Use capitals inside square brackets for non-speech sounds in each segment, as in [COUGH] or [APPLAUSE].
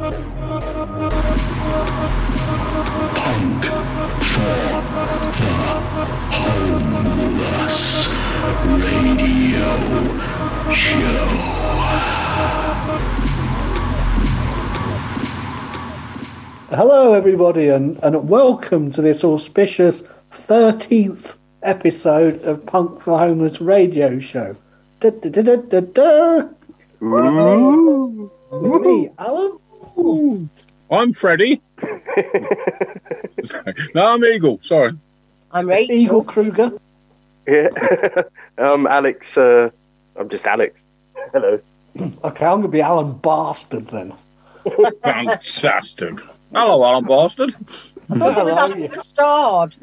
Hello, everybody, and, and welcome to this auspicious 13th episode of Punk for the Homeless radio show. Da, da, da. Me, Alan. I'm Freddie. [LAUGHS] no, I'm Eagle. Sorry. I'm Rachel. Eagle Kruger. Yeah. [LAUGHS] um, Alex. Uh, I'm just Alex. Hello. Okay, I'm going to be Alan Bastard then. [LAUGHS] Fantastic. Hello, Alan Bastard. I thought it was Alan. Bastard.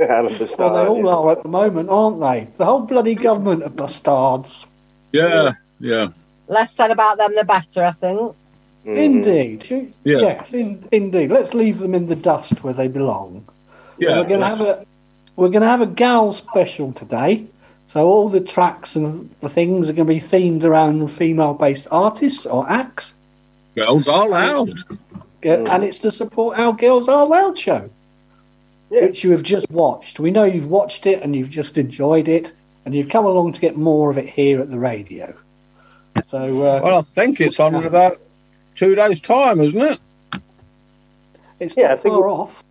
Alan Bastard. Well, they all are at the moment, aren't they? The whole bloody government are bastards. Yeah, yeah. Less said about them, the better, I think. Mm. Indeed. Yeah. Yes, in, indeed. Let's leave them in the dust where they belong. Yeah. we're going to have a we're going to have a gal special today. So all the tracks and the things are going to be themed around female-based artists or acts, Girls are loud. Yeah, and it's to support our Girls Are Loud show, Yeah. which you have just watched. We know you've watched it and you've just enjoyed it, and you've come along to get more of it here at the radio. So uh, Well, I think it's on about two days' time, isn't it? it's Yeah, I not think far we- off.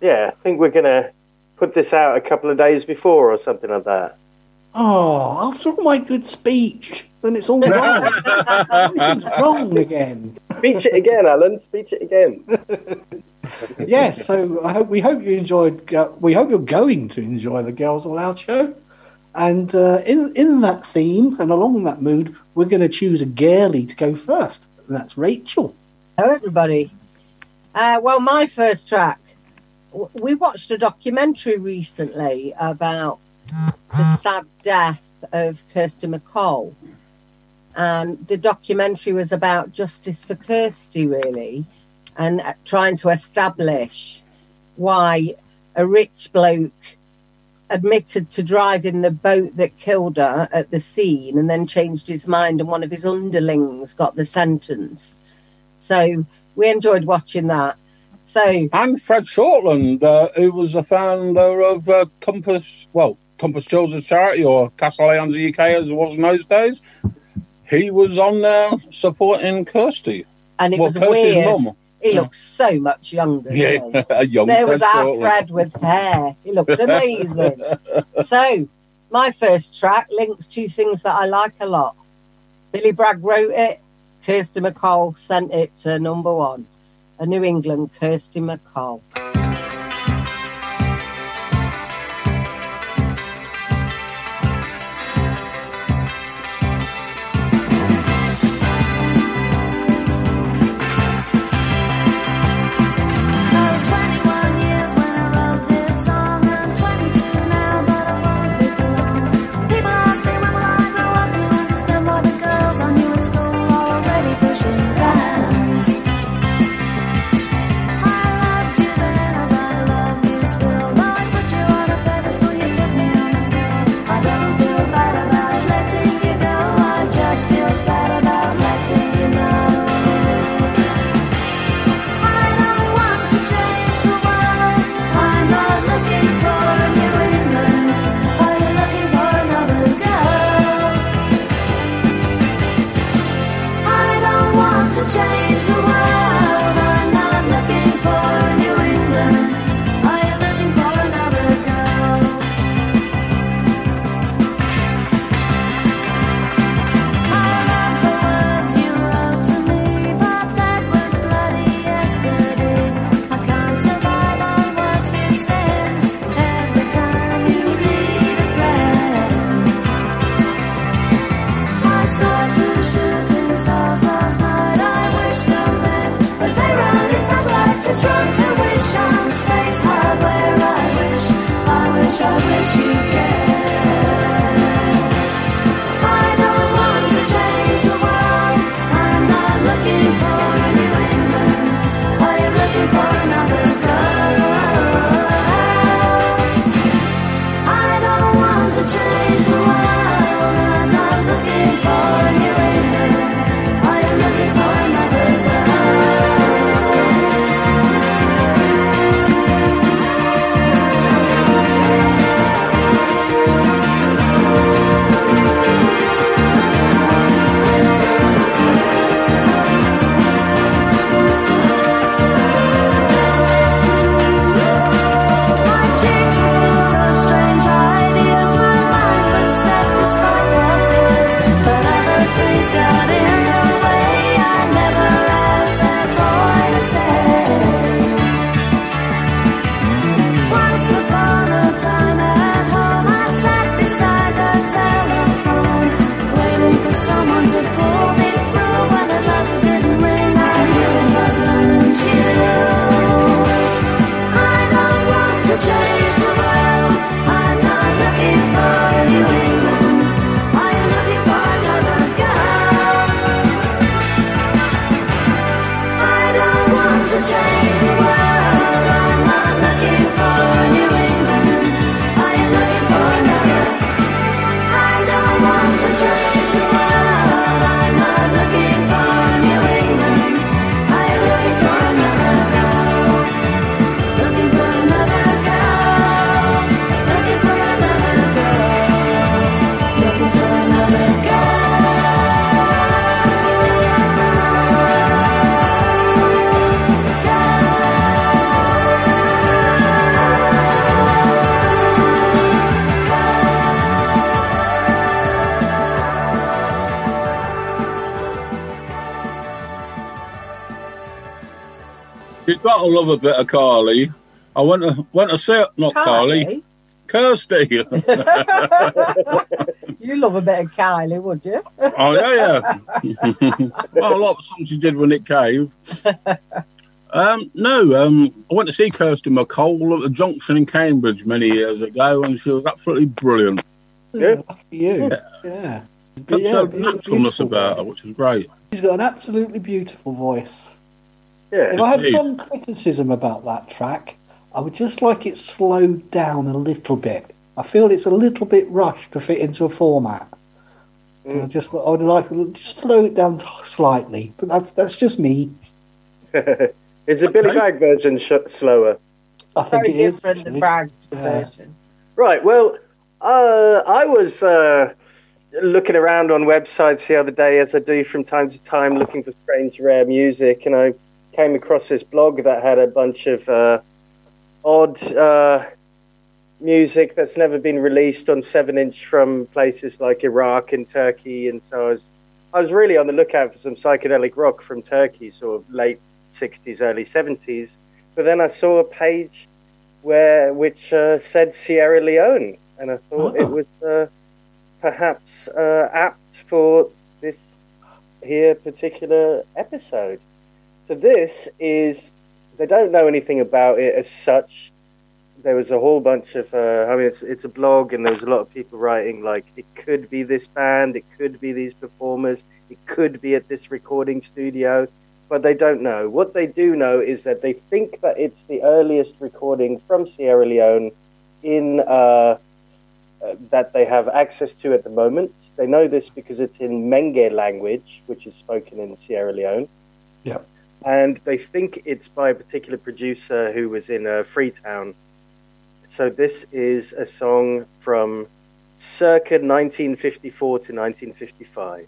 Yeah, I think we're gonna put this out a couple of days before or something like that. Oh, after all my good speech, then it's all wrong. [LAUGHS] Everything's wrong again. Speech it again, Alan. Speech it again. [LAUGHS] yes, so I hope we hope you enjoyed. Uh, we hope you're going to enjoy the Girls Aloud show, and uh, in in that theme and along that mood, we're going to choose a girlie to go first. And that's Rachel. Hello, everybody. Uh, well, my first track. We watched a documentary recently about the sad death of Kirsty MacColl. And the documentary was about justice for Kirsty, really, and uh, trying to establish why a rich bloke admitted to driving the boat that killed her at the scene and then changed his mind, and one of his underlings got the sentence. So we enjoyed watching that. So And Fred Shortland, uh, who was the founder of uh, Compass, well, Compass Children's Charity or Castle Lions UK as it was in those days. He was on there supporting Kirsty. and it well, was Kirsty's weird. mum. He looked so much younger. Yeah, [LAUGHS] a young There was our Fred with hair. He looked [LAUGHS] amazing. so my first track links two things that I like a lot. Billy Bragg wrote it. Kirsty MacColl sent it to number one. A New England Kirsty MacColl. You've got to love a bit of Carly. I went to went to see not Carly, Kirsty. [LAUGHS] [LAUGHS] you love a bit of Kylie, would you? oh yeah, yeah. well, a lot of songs you did with Nick Cave. Um, no, um, I went to see Kirsty MacColl at the Junction in Cambridge many years ago, and she was absolutely brilliant. Yeah. You. Yeah. Got Yeah, so beautiful naturalness about her, which was great. She's got an absolutely beautiful voice. Yeah. If I had Indeed. one criticism about that track, I would just like it slowed down a little bit. I feel it's a little bit rushed to fit into a format. Mm. I just I would like to just slow it down slightly, but that's that's just me. [LAUGHS] Is the Billy Okay. Bragg version sh- slower? I think Very it is, different than actually. Bragg's Yeah. version. Right. Well, uh, I was uh, looking around on websites the other day, as I do from time to time, looking for strange, rare music, and I came across this blog that had a bunch of uh, odd uh, music that's never been released on seven-inch from places like Iraq and Turkey, and so I was, I was really on the lookout for some psychedelic rock from Turkey, sort of late '60s, early '70s. But then I saw a page where which uh, said Sierra Leone, and I thought Oh. it was uh, perhaps uh, apt for this here particular episode. So this is they don't know anything about it as such. There was a whole bunch of uh, I mean it's it's a blog and there was a lot of people writing like it could be this band, it could be these performers, it could be at this recording studio but they don't know. What they do know is that they think that it's the earliest recording from Sierra Leone in uh, uh, that they have access to at the moment. They know this because it's in Mende language, which is spoken in Sierra Leone. Yep. And they think it's by a particular producer who was in uh, Freetown. So this is a song from circa 1954 to 1955.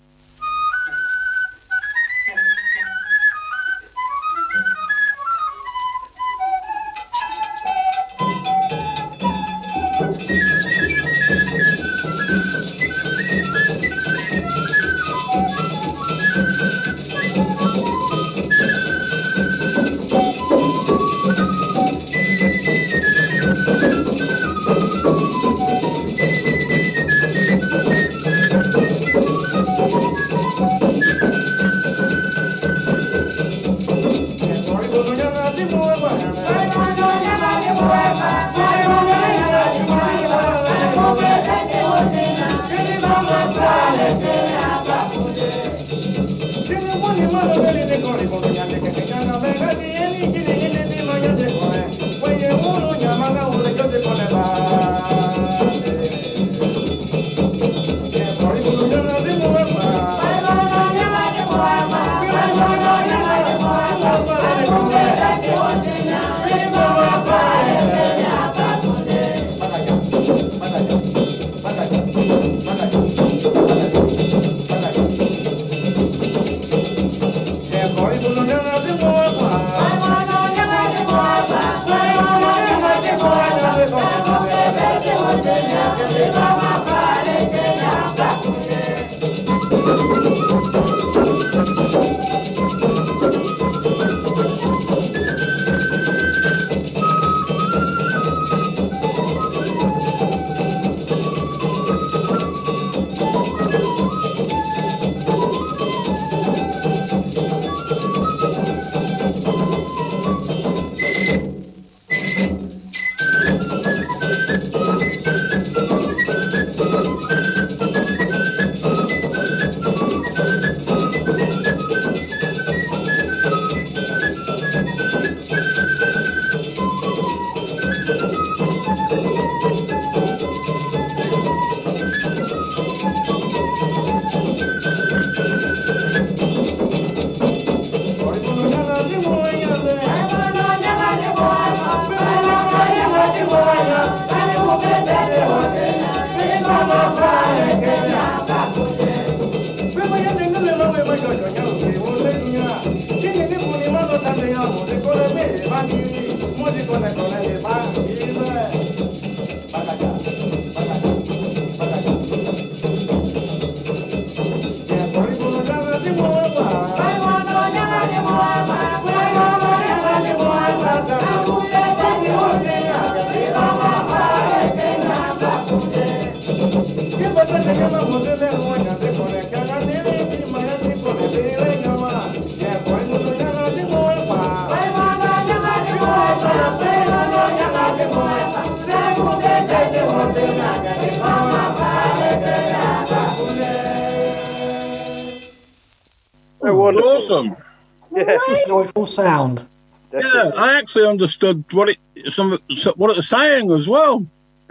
Sound. Yeah. I actually understood what it some what it was saying as well.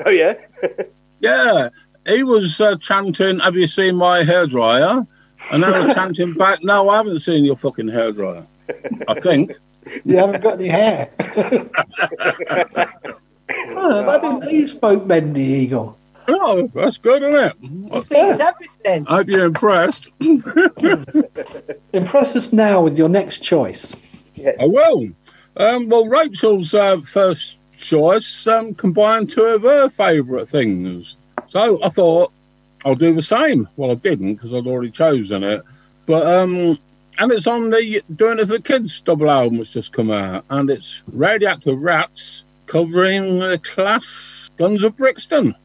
Oh, yeah. [LAUGHS] Yeah, he was uh, chanting, "Have you seen my hairdryer?" And I was [LAUGHS] chanting back, "No, I haven't seen your fucking hairdryer." I think. [LAUGHS] You haven't got any hair. oh, I didn't know you spoke Mende Eagle. Oh, that's good, isn't it? He speaks everything. I hope you're impressed. Impress us now with your next choice. I will. Um, well, Rachel's uh, first choice um, combined two of her favourite things. So I thought I'll do the same. Well, I didn't because I'd already chosen it. But um, and it's on the Doing It for Kids double album that's just come out, and it's Radioactive Rats covering the Clash Guns of Brixton.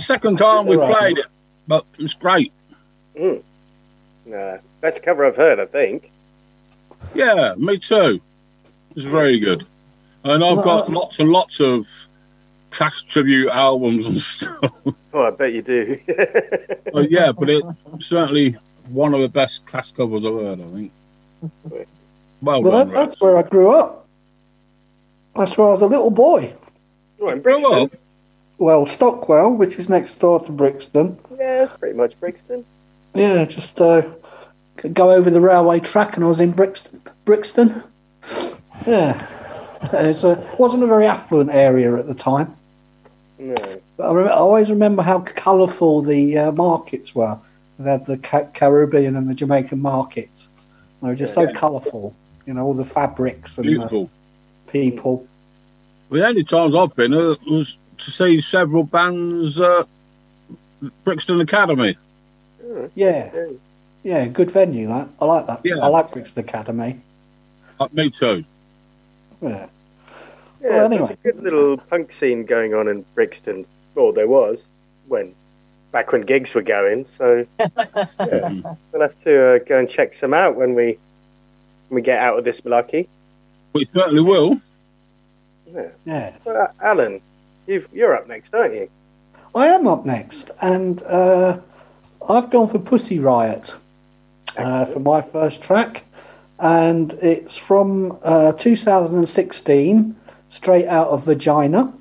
The second time we Right. played it, but it's great. Mm. No, best cover I've heard, I think. Yeah, me too. It's very good. And I've got lots and lots of Clash tribute albums and [LAUGHS] stuff. Oh, I bet you do. But yeah, but it's [LAUGHS] certainly one of the best Clash covers I've heard, I think. Well, Well, done, that, that's where I grew up. That's where I was a little boy. oh, in Grow Brixton. up. Well, Stockwell, which is next door to Brixton. Yeah, pretty much Brixton. Yeah, just uh, go over the railway track, and I was in Brixton. Brixton. Yeah, it wasn't a very affluent area at the time. No. But I, remember, I always remember how colourful the uh, markets were. They had the Ca- Caribbean and the Jamaican markets. They were just so Yeah. colourful. You know, all the fabrics and the Beautiful. people. The only times I've been uh, was to see several bands at Brixton Academy. Yeah, yeah. yeah, good venue. That I like that. Yeah. I like Brixton Academy. Uh, me too. Yeah. Yeah, Well, there's anyway. a good little punk scene going on in Brixton. Well, there was when back when gigs were going. So Mhm. we'll have to uh, go and check some out when we when we get out of this lucky. We certainly will. Yeah. Yeah. Well, uh, Alan, you've, you're up next, aren't you? I am up next, and uh, I've gone for Pussy Riot uh, for my first track, and it's from uh, 2016, straight out of Vagina.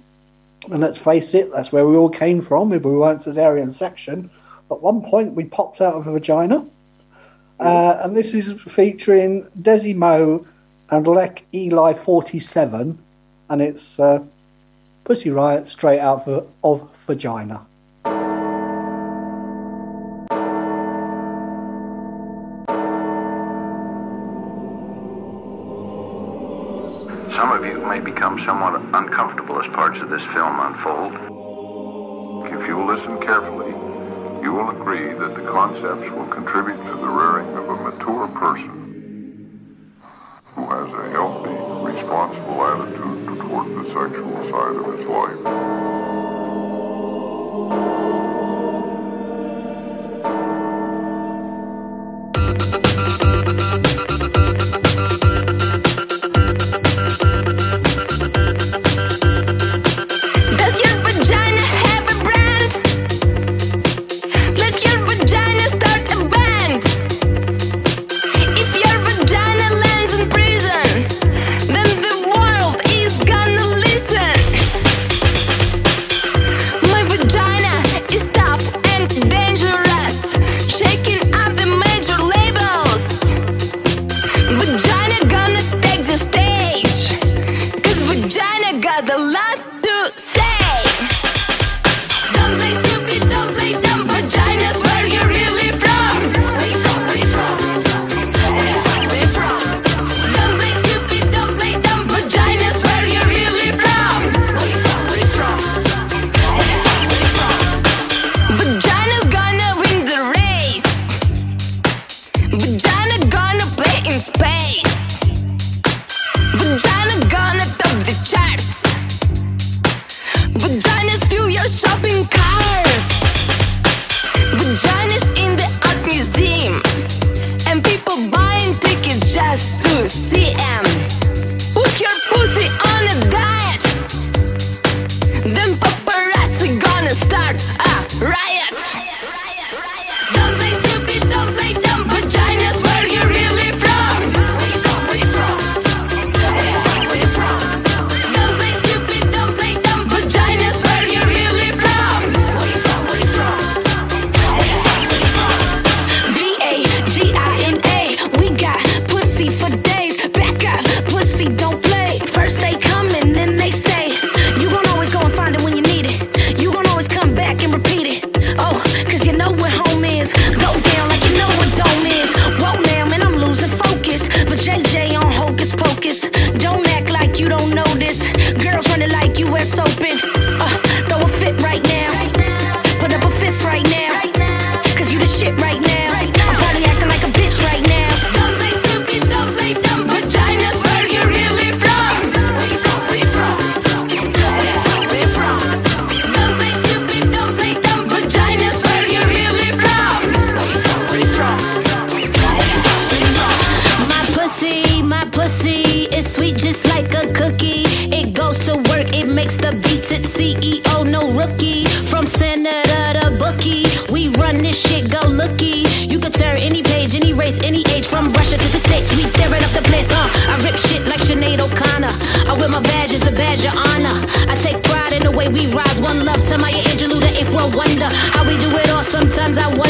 And let's face it, that's where we all came from if we weren't Caesarean section. At one point, we popped out of a vagina. Uh, and this is featuring Desi Mo and Lek Eli 47, and it's uh, Pussy Riot straight out of, of Vagina. Some of you may become somewhat uncomfortable as parts of this film unfold. If you listen carefully, you will agree that the concepts will contribute to the rearing of a mature person sexual side of his life.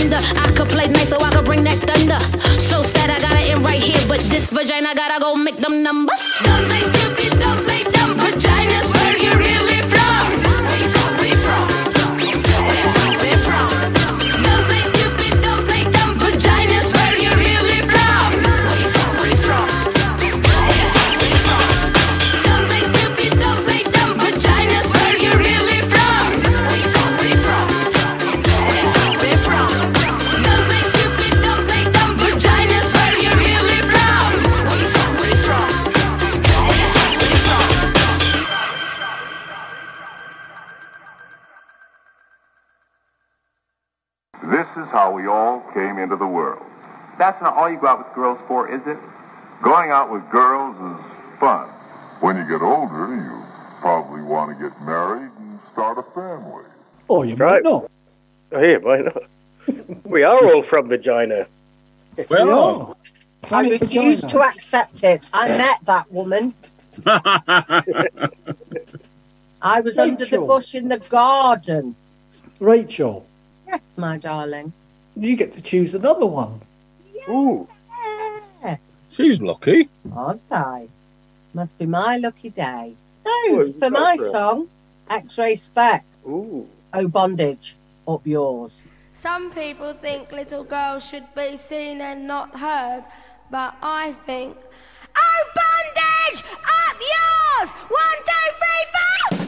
I. I could play nice so I could bring that thunder. So sad I gotta end right here, but this vagina gotta go make them numbers. Girls for, is it? Going out with girls is fun. When you get older, you probably want to get married and start a family. Oh, you Right. might not. Oh, yeah, why not? [LAUGHS] we are all from vagina. Well, Yeah. I Planet refuse to accept it. I met that woman. [LAUGHS] I was under the bush in the garden. Rachel, Yes, my darling. you get to choose another one. Ooh. Yeah, she's lucky. aren't I? Must be my lucky day. Well, So, for my for song, X-Ray Spec, Ooh. Oh Bondage, up yours. Some people think little girls should be seen and not heard, but I think, oh bondage, up yours! One, two, three, four!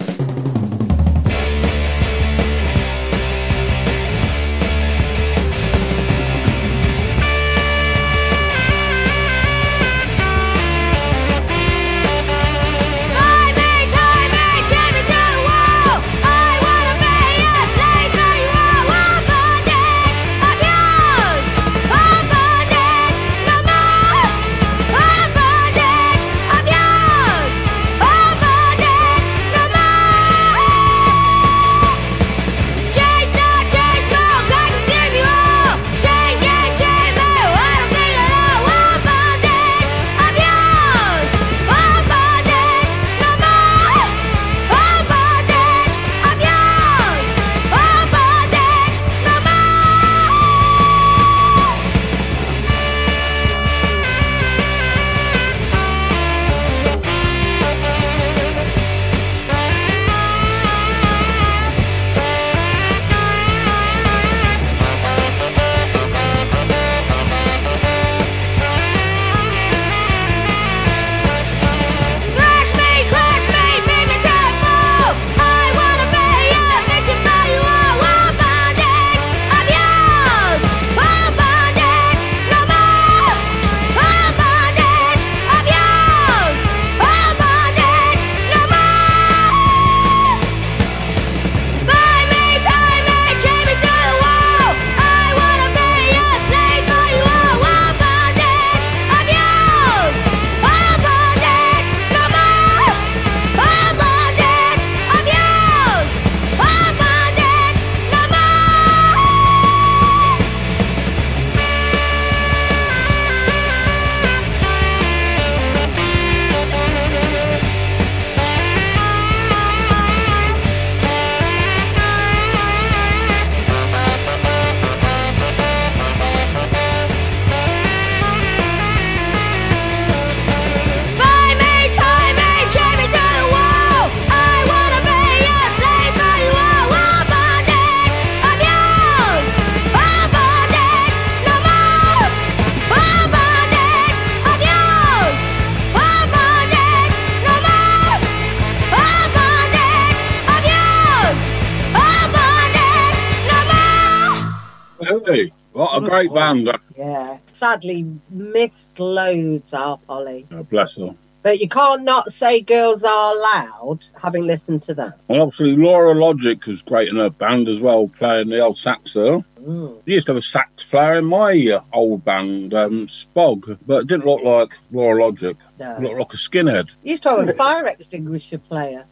Great band. Yeah. Sadly, missed loads, our Polly. Oh, bless her. But you can't not say girls are loud, having listened to that. And obviously, Lora Logic was great in her band as well, playing the old sax there. Mm. I used to have a sax player in my uh, old band, um, Spog, but it didn't look like Lora Logic. It looked like a skinhead. Used to have a fire extinguisher player.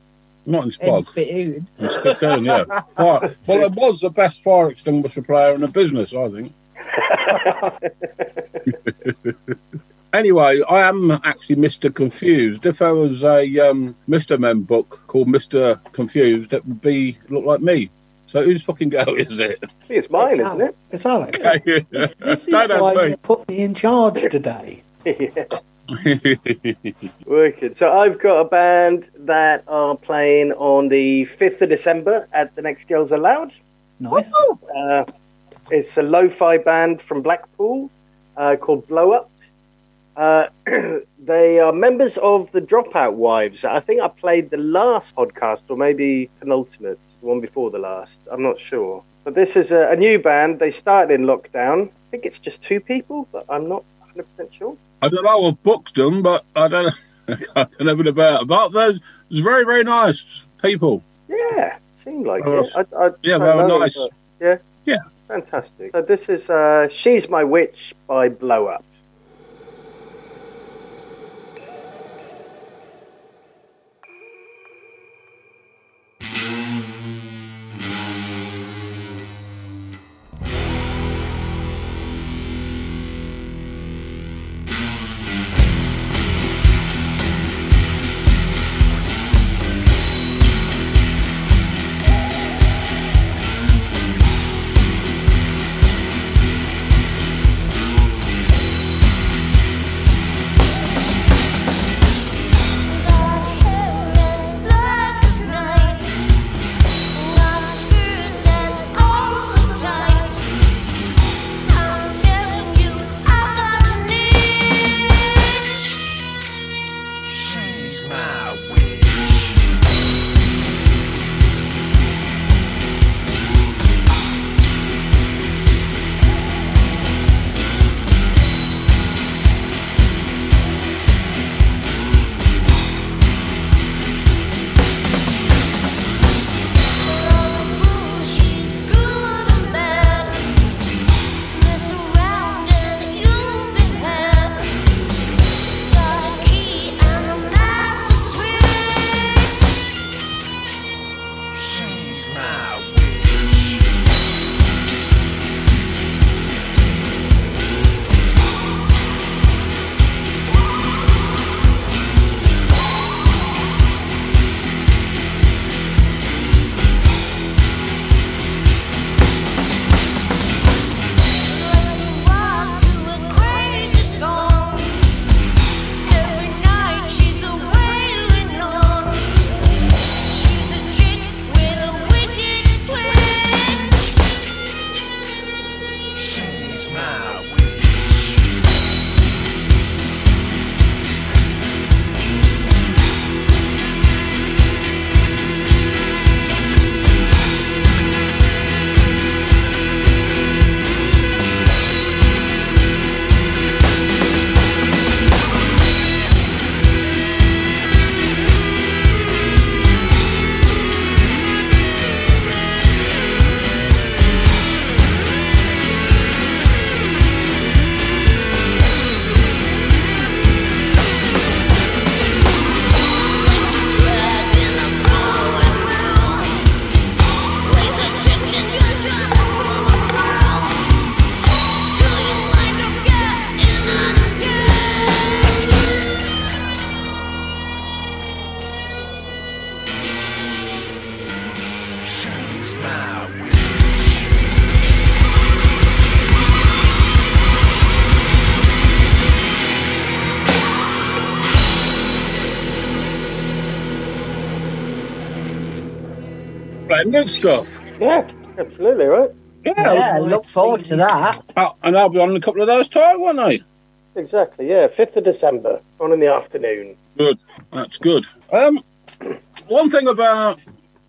Not in in Spog. Spittoon. In Spittoon, yeah. Fire. Well, it was the best fire extinguisher player in the business, I think. [LAUGHS] Anyway, I am actually Mr. Confused. If there was a um, Mr. Men book called Mr. Confused, it would be look like me. So whose fucking girl is it? It's mine, It's isn't it? It's Alex. [LAUGHS] Okay. This is Don't why you put me in charge today. me. [LAUGHS] Wicked. So I've got a band that are playing on the 5th of December at the next Girls Aloud. Nice. Uh, it's a lo-fi band from Blackpool uh, called Blow Up. Uh, [CLEARS THROAT] they are members of the Dropout Wives. I think I played the last podcast, or maybe penultimate, the one before the last. I'm not sure. But this is a, a new band. They started in lockdown. I think it's just two people, but I'm not 100% sure. I don't know. I've booked them, but I don't. [LAUGHS] I don't know anything about. it. But those, those very, very nice people. Yeah, seemed like Oh, it. I, I yeah, they were nice. Yeah. Yeah. Fantastic. So this is uh, "She's My Witch" by Blow Up. Splendid stuff. Yeah, absolutely right. Yeah. Yeah, look forward to that. Oh, and I'll be on in a couple of days' time, won't I? Exactly. Yeah, 5th of December, on in the afternoon. Good. That's good. Um, [CLEARS THROAT] one thing about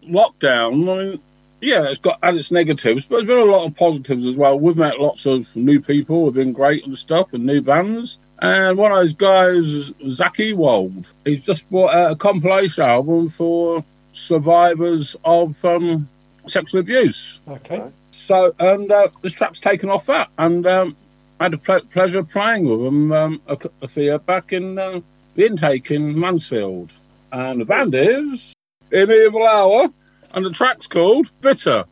lockdown, I mean, yeah, it's got had its negatives, but there's been a lot of positives as well. We've met lots of new people who've been great and stuff, and new bands. And one of those guys, Zach Ewald, he's just bought a compilation album for survivors of um, sexual abuse. Okay. So, and uh, this track's taken off that, and um, I had the ple- pleasure of playing with them um, a, a few back in uh, the intake in Mansfield. And the band is in Evil Hour, and the track's called Bitter.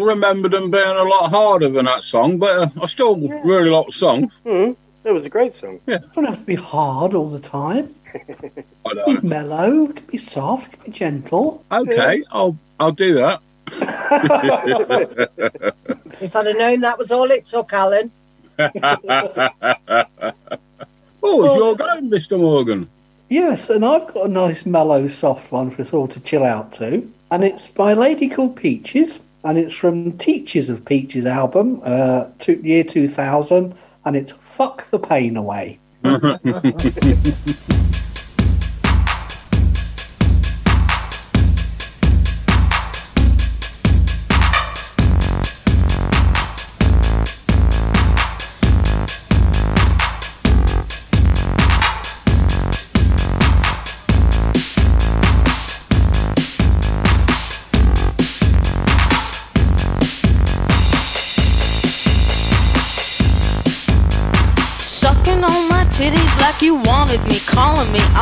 Awesome. always remembered them being a lot harder than that song, but uh, I still really like the song. Mm, that was a great song. Yeah. It don't have to be hard all the time. [LAUGHS] I Be mellow, it can be soft, it can be gentle. Okay, I'll I'll do that. [LAUGHS] If I'd have known that was all it took, Alan. [LAUGHS] oh, it's your game, Mr. Morgan. Yes, and I've got a nice mellow, soft one for us all to chill out to. And it's by a lady called Peaches, and it's from Teaches of Peaches album, uh, to, year 2000, and it's Fuck the Pain Away. [LAUGHS] [LAUGHS]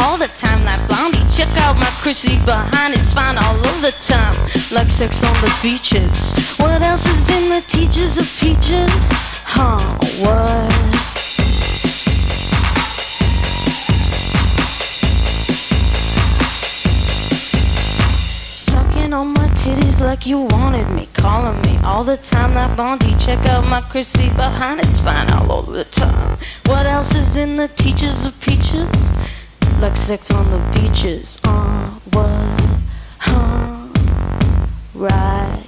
all the time like Blondie. Check out my Chrissy behind, it's fine all of the time, like sex on the beaches. What else is in the teaches of peaches? Huh, what? Sucking on my titties like you wanted me, calling me all the time like Blondie. Check out my Chrissy behind, it's fine all the time. What else is in the teaches of peaches? Like sex on the beaches. Uh, what? Huh? Right.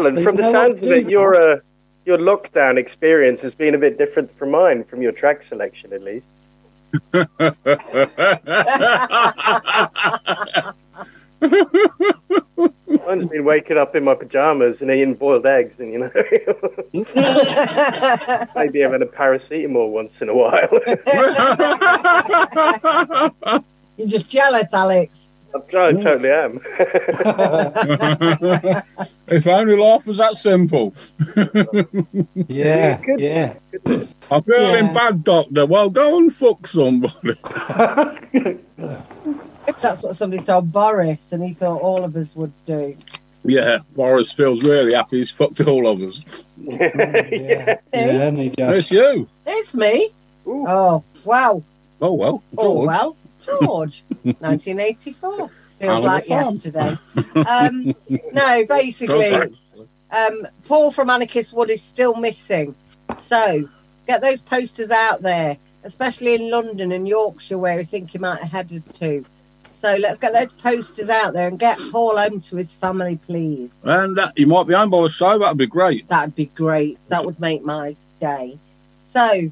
Alan, You from the know sounds of it, your uh, your lockdown experience has been a bit different from mine, from your track selection at least. [LAUGHS] Mine's been waking up in my pajamas and eating boiled eggs, and you know, [LAUGHS] maybe having a paracetamol once in a while. [LAUGHS] You're just jealous, Alex. I'm trying, totally am. [LAUGHS] if only life was that simple. [LAUGHS] Yeah, yeah. I'm feeling Yeah. bad, Doctor. Well, go and fuck somebody. [LAUGHS] That's what somebody told Boris, and he thought all of us would do. Yeah, Boris feels really happy. He's fucked all of us. yeah, yeah, and he It's you. It's me. Oh, wow. Oh, well. Oh, George. well. George, [LAUGHS] 1984. Feels like of the farm. yesterday. Um, no, [LAUGHS] basically, um, Paul from Anarchist Wood is still missing. So get those posters out there, especially in London and Yorkshire, where we think he might have headed to. So let's get those posters out there and get Paul home to his family, please. And uh, you might be home by the show. That'd be great. That'd be great. That would make my day. So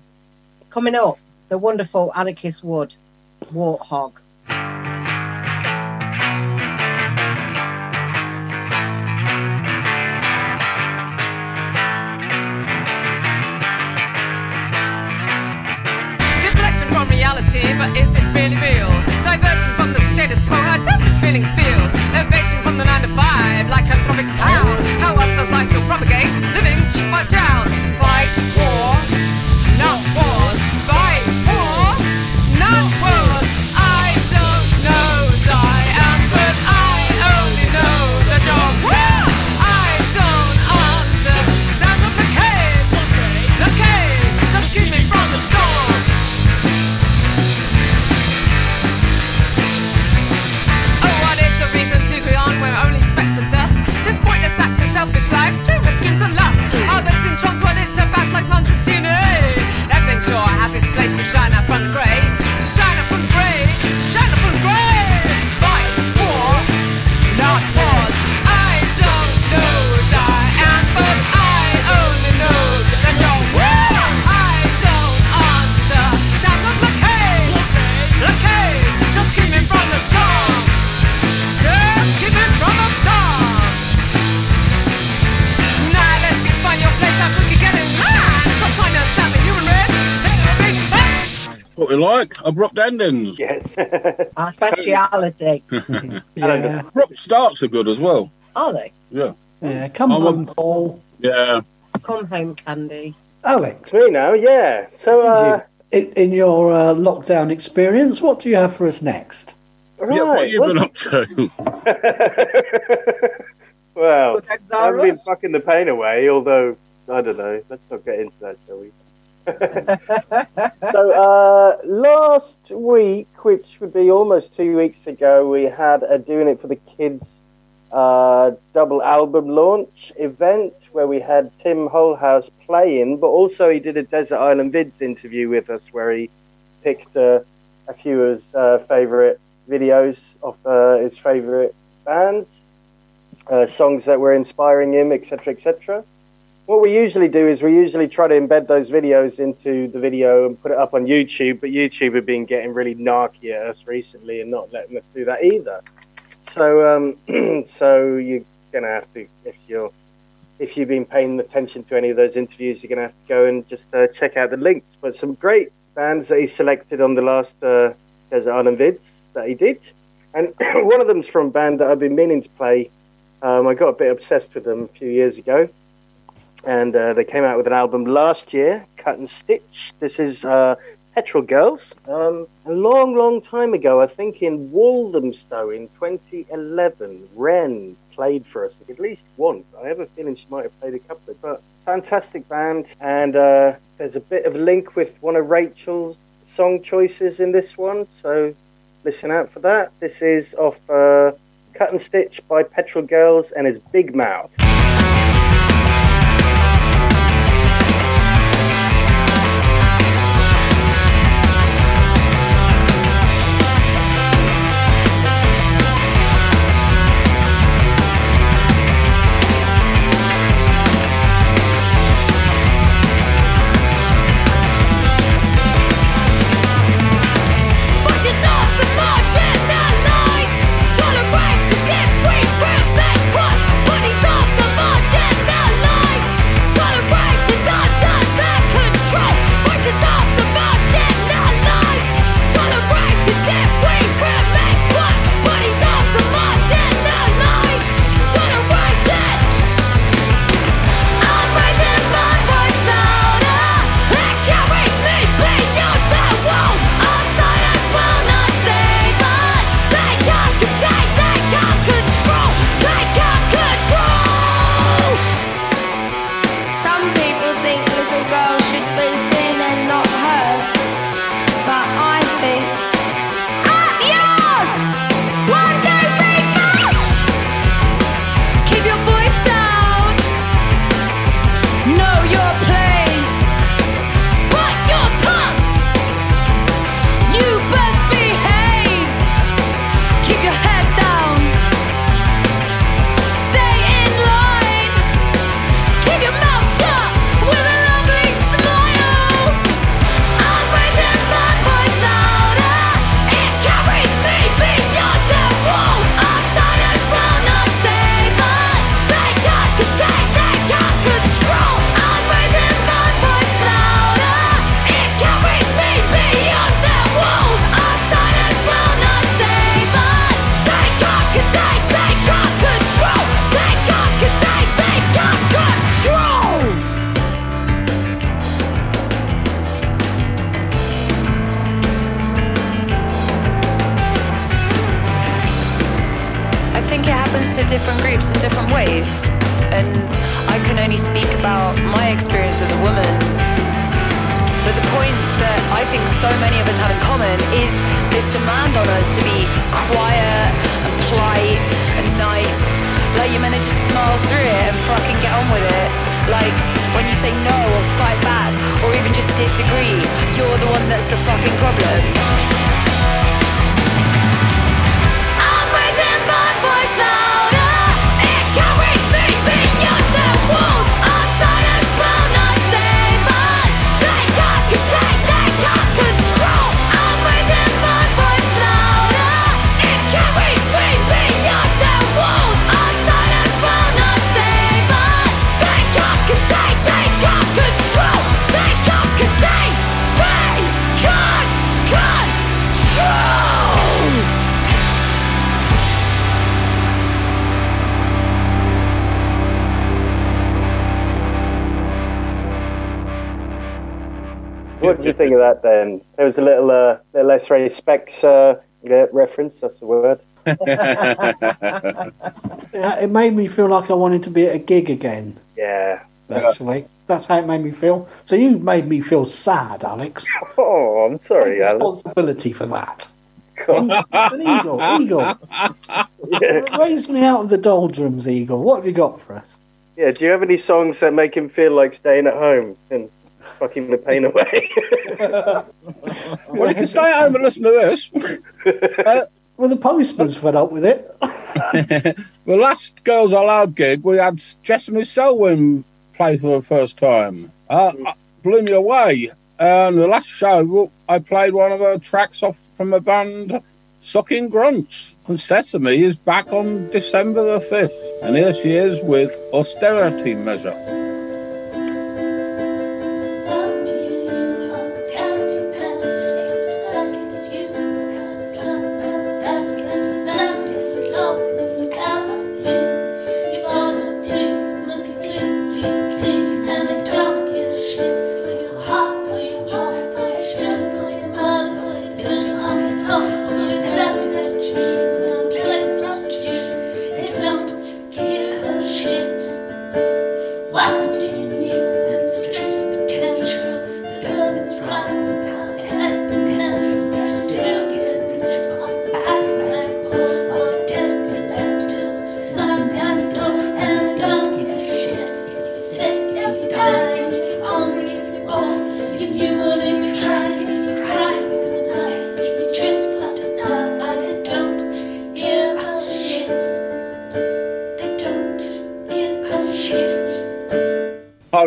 coming up, the wonderful Anarchist Wood, Warthog. Deflection from reality, but is it really real? Diversion from the status quo, how does this feeling feel? Evasion from the 9 to 5, like anthropics. How us as life to propagate, living cheap but drown. Fight war, What we like, abrupt endings. Yes. Our speciality. [LAUGHS] Yeah, Abrupt starts are good as well. Are they? Yeah. yeah. Come I'm on, Paul. Yeah. Come home, Candy. Alex, It's me now, yeah. So, uh, in, in your uh, lockdown experience, what do you have for us next? right. Yeah, what you well- been up to? [LAUGHS] well, I are haven't been us. fucking the pain away, although, I don't know. Let's not get into that, shall we? So, uh, last week, which would be almost two weeks ago, we had a Doing It for the Kids uh, double album launch event where we had Tim Holehouse playing, but also he did a Desert Island Vids interview with us where he picked uh, a few of his uh, favourite videos of uh, his favourite bands, uh, songs that were inspiring him, etc., etc. What we usually do is we usually try to embed those videos into the video and put it up on YouTube, but YouTube have been getting really narky at us recently and not letting us do that either. So, um, [CLEARS THROAT] so you're gonna have to if you're if you've been paying attention to any of those interviews, you're gonna have to go and just uh, check out the links. But some great bands that he selected on the last uh, Desert Island vids that he did, and [CLEARS THROAT] one of them's from a band that I've been meaning to play. Um, I got a bit obsessed with them a few years ago, and uh, they came out with an album last year, Cut and Stitch. This is uh, Petrol Girls. Um, a long, long time ago, I think in Walthamstow in 2011, Ren played for us at least once. I have a feeling she might have played a couple of, but fantastic band. And uh, there's a bit of link with one of Rachel's song choices in this one, so listen out for that. This is off uh, Cut and Stitch by Petrol Girls and it's Big Mouth. That then? There was a little, uh, little X-Ray Spex uh, yeah, reference, that's the word. [LAUGHS] It made me feel like I wanted to be at a gig again. Yeah. Actually, that's how it made me feel. So you made me feel sad, Alex. [LAUGHS] Oh, I'm sorry, Take Alan. responsibility for that. An eagle, eagle. [LAUGHS] Raise me out of the doldrums, eagle. What have you got for us? Yeah, do you have any songs that make him feel like staying at home and fucking the pain away? Well, if you can stay at home and listen to this. [LAUGHS] Well, the postman's fed up with it. [LAUGHS] the last Girls Aloud gig, we had Jessamy Selwyn play for the first time. Uh, uh, blew me away. And the last show, I played one of her tracks off from the band Sucking Grunts. And Sesame is back on December the 5th. And here she is with Austerity Measure.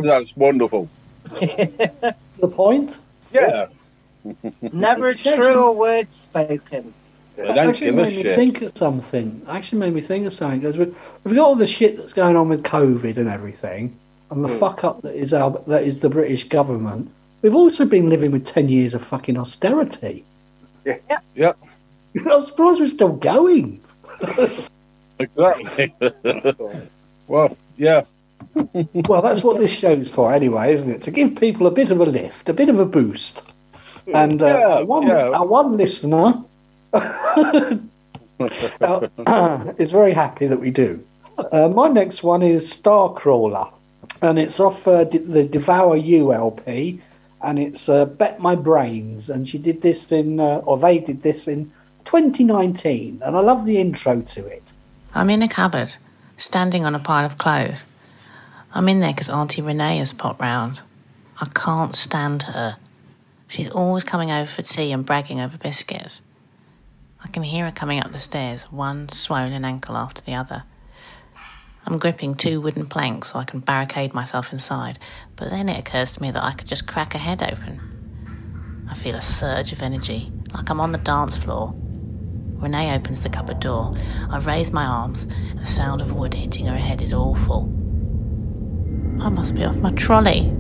Oh, that's wonderful. [LAUGHS] The point? Yeah. Never a truer word spoken. They don't actually made me shit. think of something. Actually made me think of something. Because we've, we've got all the shit that's going on with COVID and everything, and the Hmm. fuck up that is our that is the British government. We've also been living with ten years of fucking austerity. Yeah. Yep. [LAUGHS] I'm surprised we're still going. [LAUGHS] Exactly. well, yeah. Well, that's what this show's for, anyway, isn't it? To give people a bit of a lift, a bit of a boost. And uh, Yeah, one, yeah. our one listener [LAUGHS] uh, [CLEARS THROAT] is very happy that we do. Uh, my next one is Starcrawler, and it's off uh, D- the Devour You LP, and it's uh, Bet My Brains, and she did this in, uh, or they did this in 2019, and I love the intro to it. I'm in a cupboard, standing on a pile of clothes. I'm in there because Auntie Renee has popped round. I can't stand her. She's always coming over for tea and bragging over biscuits. I can hear her coming up the stairs, one swollen ankle after the other. I'm gripping two wooden planks so I can barricade myself inside, but then it occurs to me that I could just crack her head open. I feel a surge of energy, like I'm on the dance floor. Renee opens the cupboard door. I raise my arms, and the sound of wood hitting her head is awful. I must be off my trolley.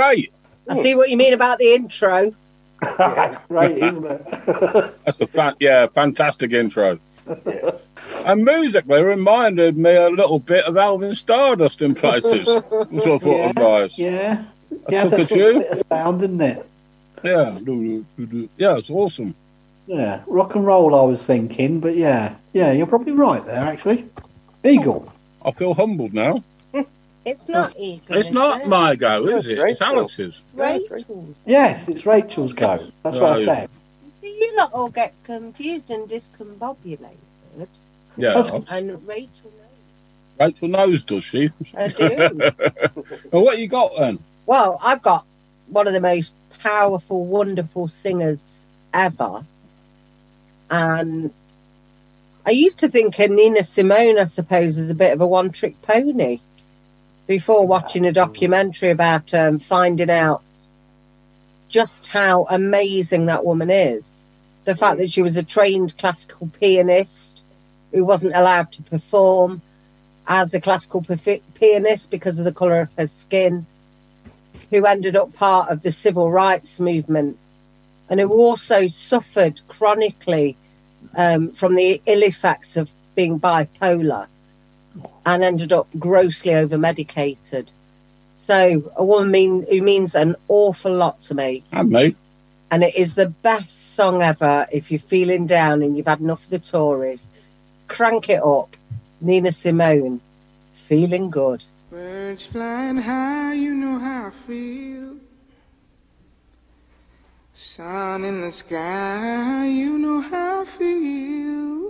Great. I see what you mean about the intro. That's [LAUGHS] great, isn't it? [LAUGHS] That's a fan, yeah, fantastic intro. And musically reminded me a little bit of Alvin Stardust in places, [LAUGHS] which I thought was nice. Yeah. I Yeah, took that's a a tune. bit of sound, didn't it? Yeah, yeah, it's awesome. Yeah, rock and roll. I was thinking, but yeah, yeah, you're probably right there. Actually, Eagle. I feel humbled now. It's not Eagle. It's not it? my go, is it? It's Alex's. Rachel. Yes, it's Rachel's go. That's what I Right. said. You see, you lot all get confused and discombobulated. Yeah. And Rachel Rachel knows, does she? I do. [LAUGHS] well, what you got then? Well, I've got one of the most powerful, wonderful singers ever. And I used to think of Nina Simone, I suppose, as a bit of a one trick pony before watching a documentary about um, finding out just how amazing that woman is. The fact that she was a trained classical pianist who wasn't allowed to perform as a classical perfi- pianist because of the colour of her skin who ended up part of the civil rights movement and who also suffered chronically um, from the ill effects of being bipolar and ended up grossly over medicated. So, a woman mean, who means an awful lot to me. And me. And it is the best song ever if you're feeling down and you've had enough of the Tories. Crank it up. Nina Simone, feeling good. Birds flying high, you know how I feel. Sun in the sky, you know how I feel.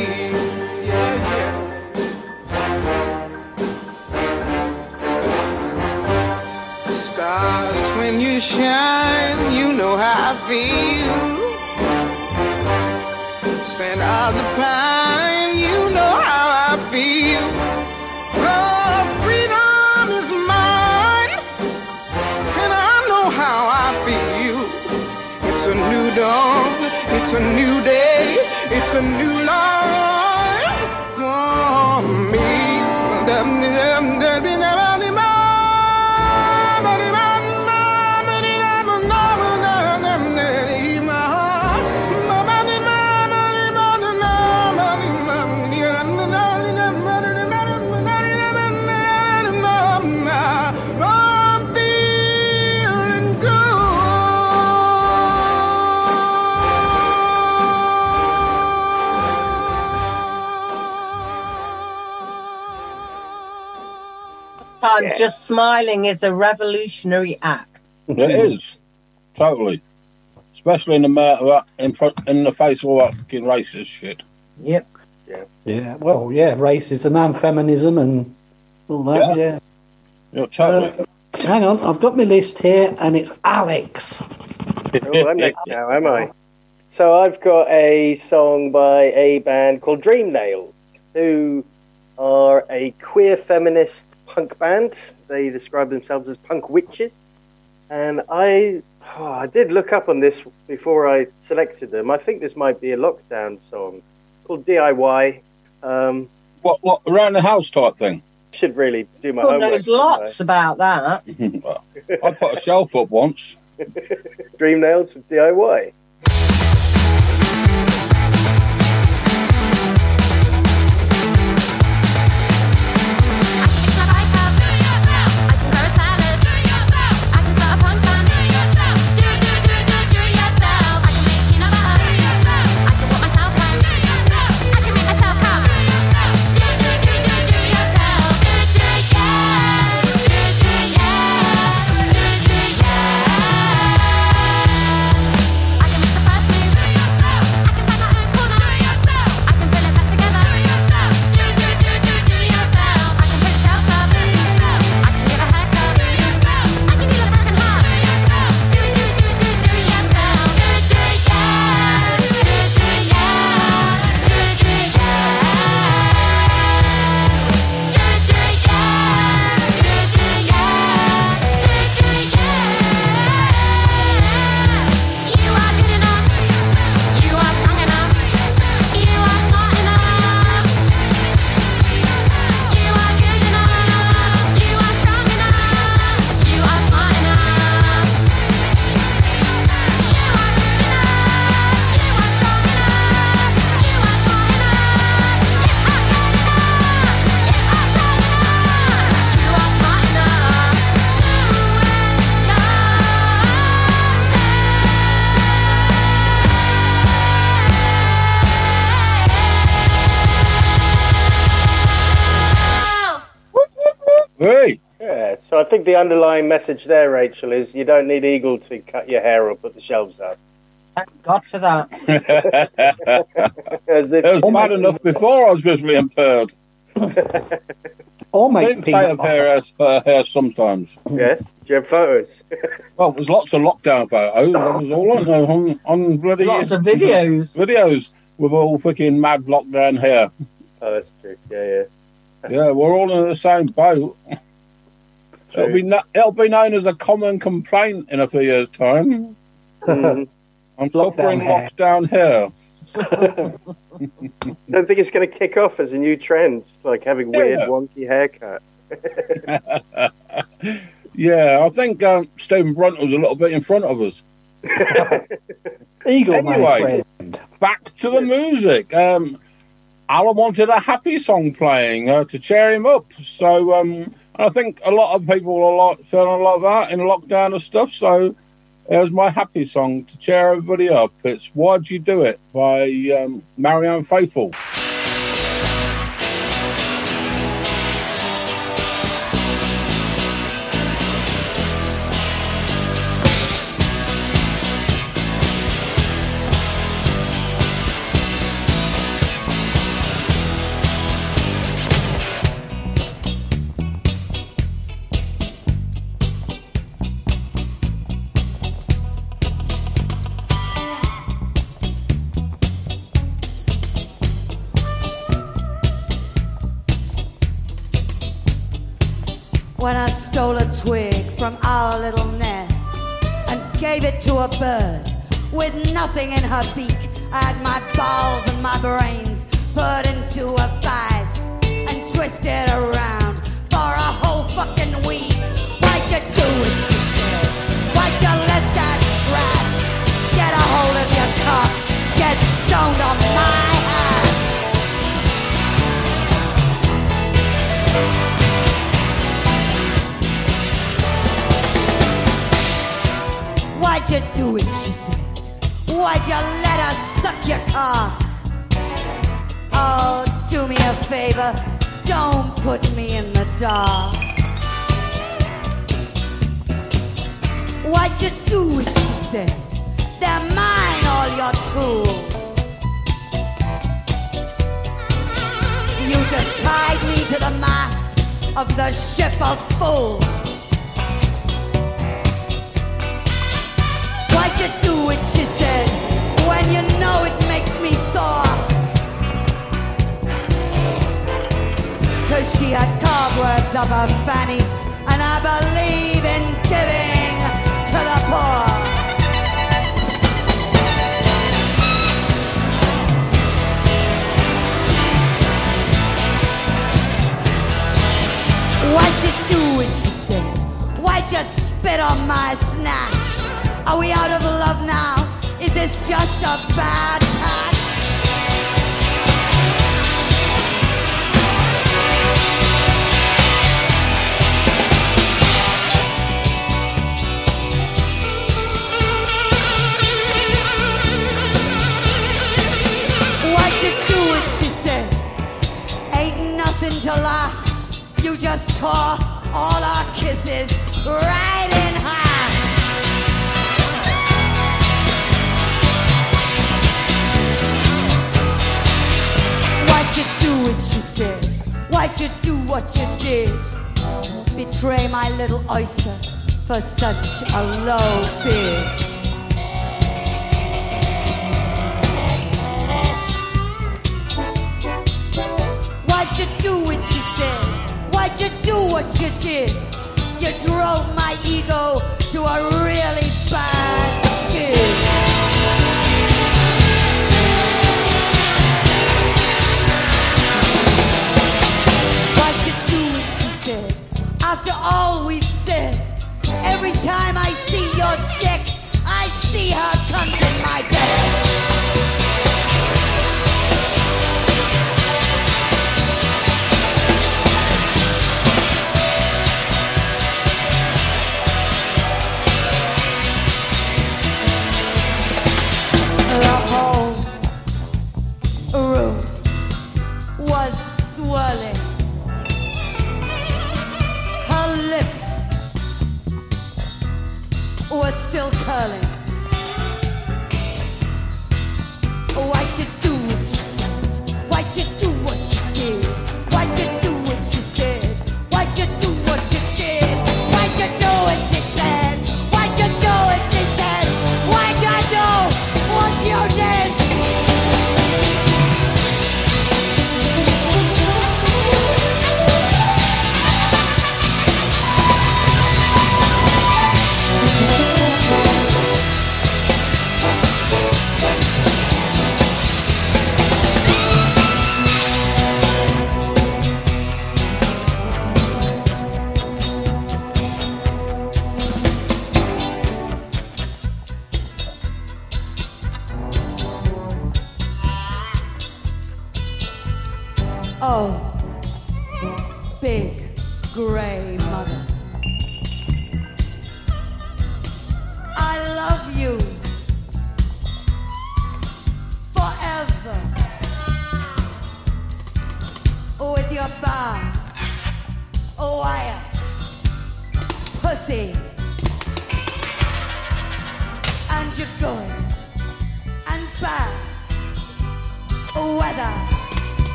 Shine, you know how I feel. Scent of the pine, Sometimes just smiling is a revolutionary act. It is totally, especially in the matter in front in the face of all that fucking racist shit. Yep. Yeah. Yeah, well, yeah, racism and feminism and all that. Yeah. Yeah, totally. Uh, hang on, I've got my list here, and it's Alex. Oh, I'm next [LAUGHS] now, am I? So I've got a song by a band called Dream Nails, who are a queer feminist punk band. They describe themselves as punk witches. And I, oh, I did look up on this before I selected them. I think this might be a lockdown song called DIY. Um, what, what, around the house type thing? Should really do my God homework. knows lots about that. [LAUGHS] I put a shelf up once. [LAUGHS] Dream Nails with DIY. Hey, Yeah, so I think the underlying message there, Rachel, is you don't need Eagle to cut your hair or put the shelves up. Thank God for that. [LAUGHS] it was bad enough before I was visually impaired. [LAUGHS] Or make Didn't stay peanut up hair, hair, uh, hair sometimes. [LAUGHS] Yes, do you have photos? Well, there's lots of lockdown photos. That was all on on, on bloody Lots of videos. videos with all freaking mad lockdown hair. Oh, that's true. Yeah, yeah. Yeah, we're all in the same boat. [LAUGHS] It'll be no, it'll be known as a common complaint in a few years' time. Mhm. [LAUGHS] I'm Lockdown suffering hair. lockdown here. [LAUGHS] don't think it's going to kick off as a new trend, like having weird, wonky haircut. Yeah, I think um, Stephen Brunt was a little bit in front of us. Eagle, my Anyway. friend. Back to the music. Um, Alan wanted a happy song playing uh, to cheer him up. So um, I think a lot of people are lot, feeling a lot of that in lockdown and stuff. So there's my happy song to cheer everybody up. It's Why'd You Do It by um, Marianne Faithfull. When I stole a twig from our little nest and gave it to a bird with nothing in her beak. I had my balls and my brains put into a vice and twisted around for a whole fucking week. Why'd you do it? She said. Why'd you let that trash get a hold of your cock? Get stoned on my Why'd you do it? She said. Why'd you let her suck your cock? Oh, do me a favor. Don't put me in the dark. Why'd you do it? She said. They're mine, all your tools. You just tied me to the mast of the ship of fools. Why'd you do it? She said. When you know it makes me sore. have a fanny, and I believe in giving to the poor. Why'd you do it, she said? Why'd you spit on my snatch? Are we out of love now? Is this just a bad patch? Why'd you do it, she said? Ain't nothing to laugh. You just tore all our kisses right Why'd you do it, she said? Why'd you do what you did? Betray my little oyster for such a low bid. Why'd you do it, she said? Why'd you do what you did? You drove my ego to a really bad After all we've said, every time I see your dick, I see her cunt in my bed.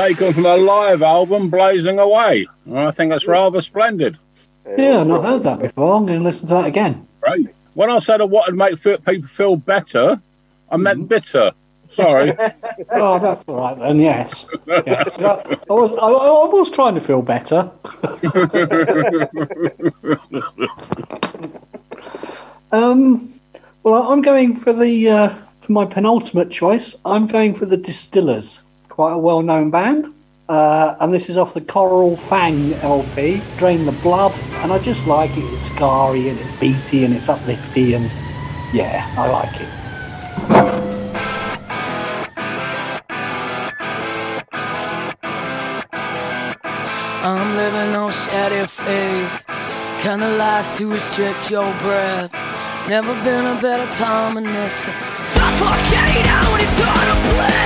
Taken from a live album, Blazing Away. And I think that's rather splendid. Yeah, I've not heard that before. I'm going to listen to that again. Right. When I said I wanted to make people feel better, I meant bitter. Sorry. [LAUGHS] oh, that's all right then. Yes. yes. [LAUGHS] I, I was. I, I was trying to feel better. [LAUGHS] um. Well, I'm going for the uh, for my penultimate choice. I'm going for the Distillers, quite a well-known band. Uh, and this is off the Coral Fang LP, Drain the Blood. And I just like it. It's scary and it's beaty and it's uplifty and yeah, I like it. I'm living on shady faith. Kinda likes to restrict your breath. Never been a better time than this. Suffocating out on a bliss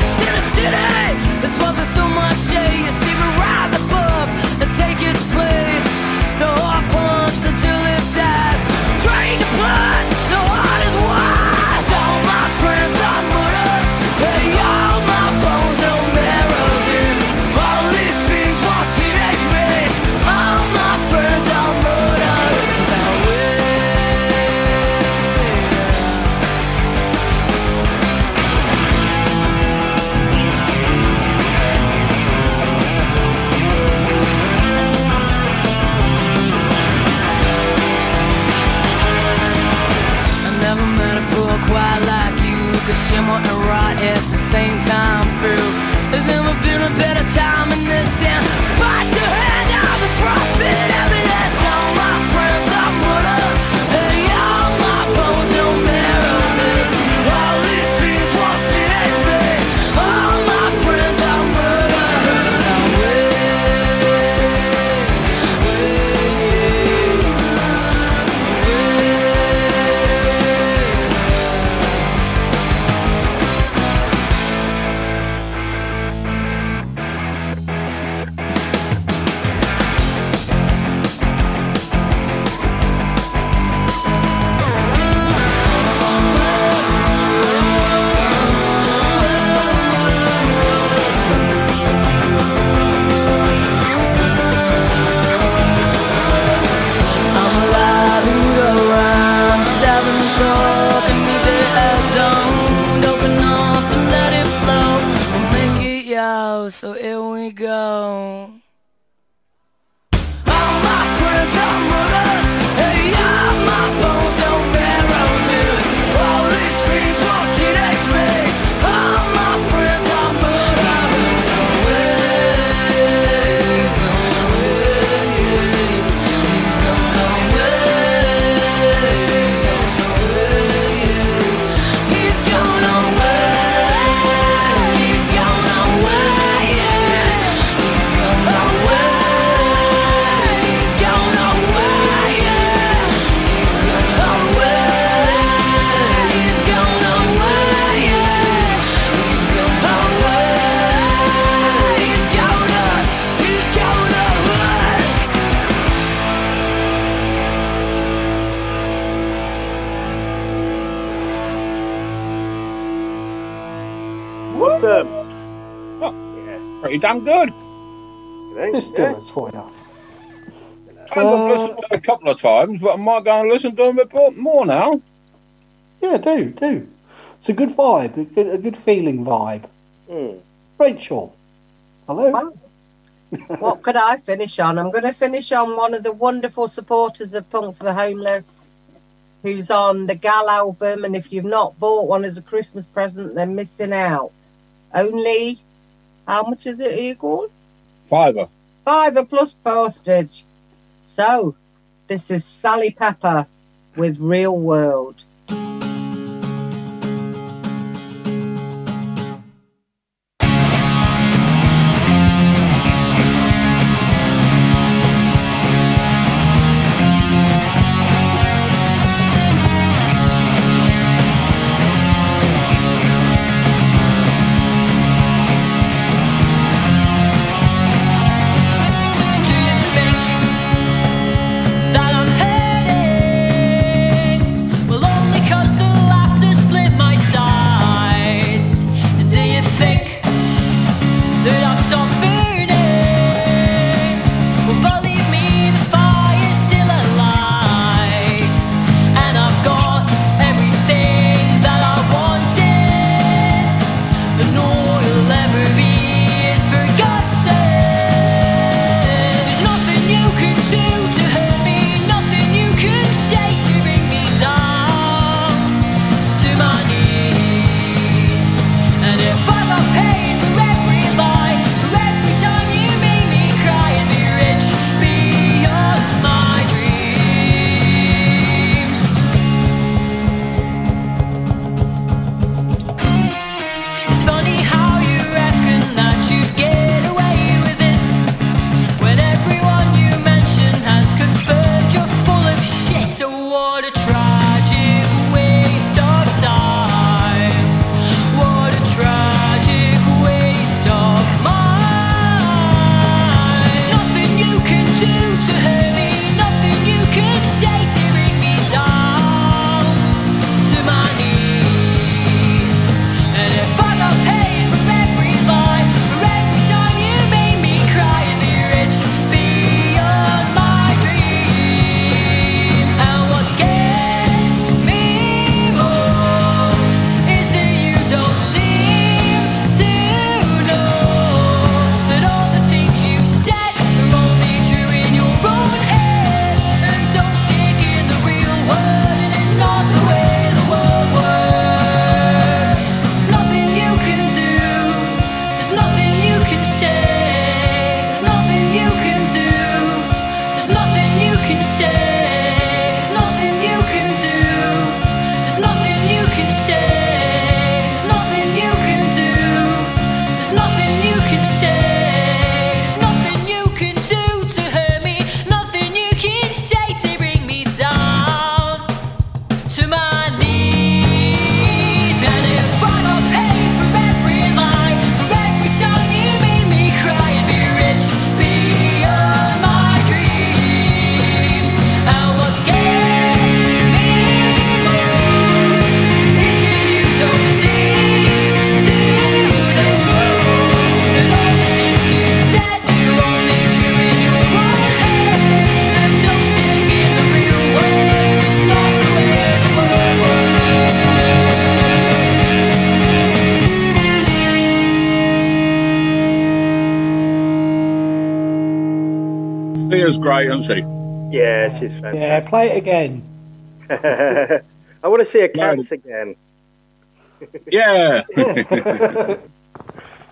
and Pretty damn good. Distillers for you. I've listened to it a couple of times, but I might go and listen to them a bit more now. Yeah, do do. It's a good vibe, a good, a good feeling vibe. Hmm. Rachel, hello. what could I finish on? I'm going to finish on one of the wonderful supporters of Punk for the Homeless, who's on the Gal album. And if you've not bought one as a Christmas present, they're missing out. Only, how much is it, Eagle? Fiver. Fiver plus postage. So, this is Sally Pepper with Real World. Is great, isn't she? Yeah, she's fantastic. Yeah, play it again. [LAUGHS] I want to see a cats again. Yeah. [LAUGHS]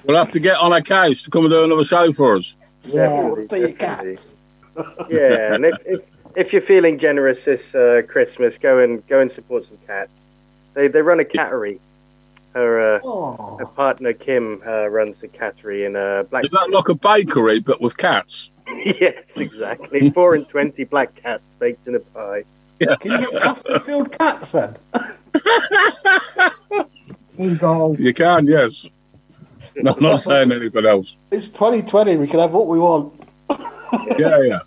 we'll have to get on a case to come and do another show for us. Yeah, see your definitely. Yeah, and if, if if you're feeling generous this uh, Christmas, go and go and support some cats. They they run a cattery. Her uh, her partner Kim uh, runs a cattery in uh, Black. Is that like a bakery but with cats? [LAUGHS] yes, exactly. Four and twenty black cats baked in a pie. Yeah. Can you get Chesterfield cats then? [LAUGHS] Eagle. You can, yes. No, I'm not saying anything else. It's 2020. We can have what we want. Yeah, yeah.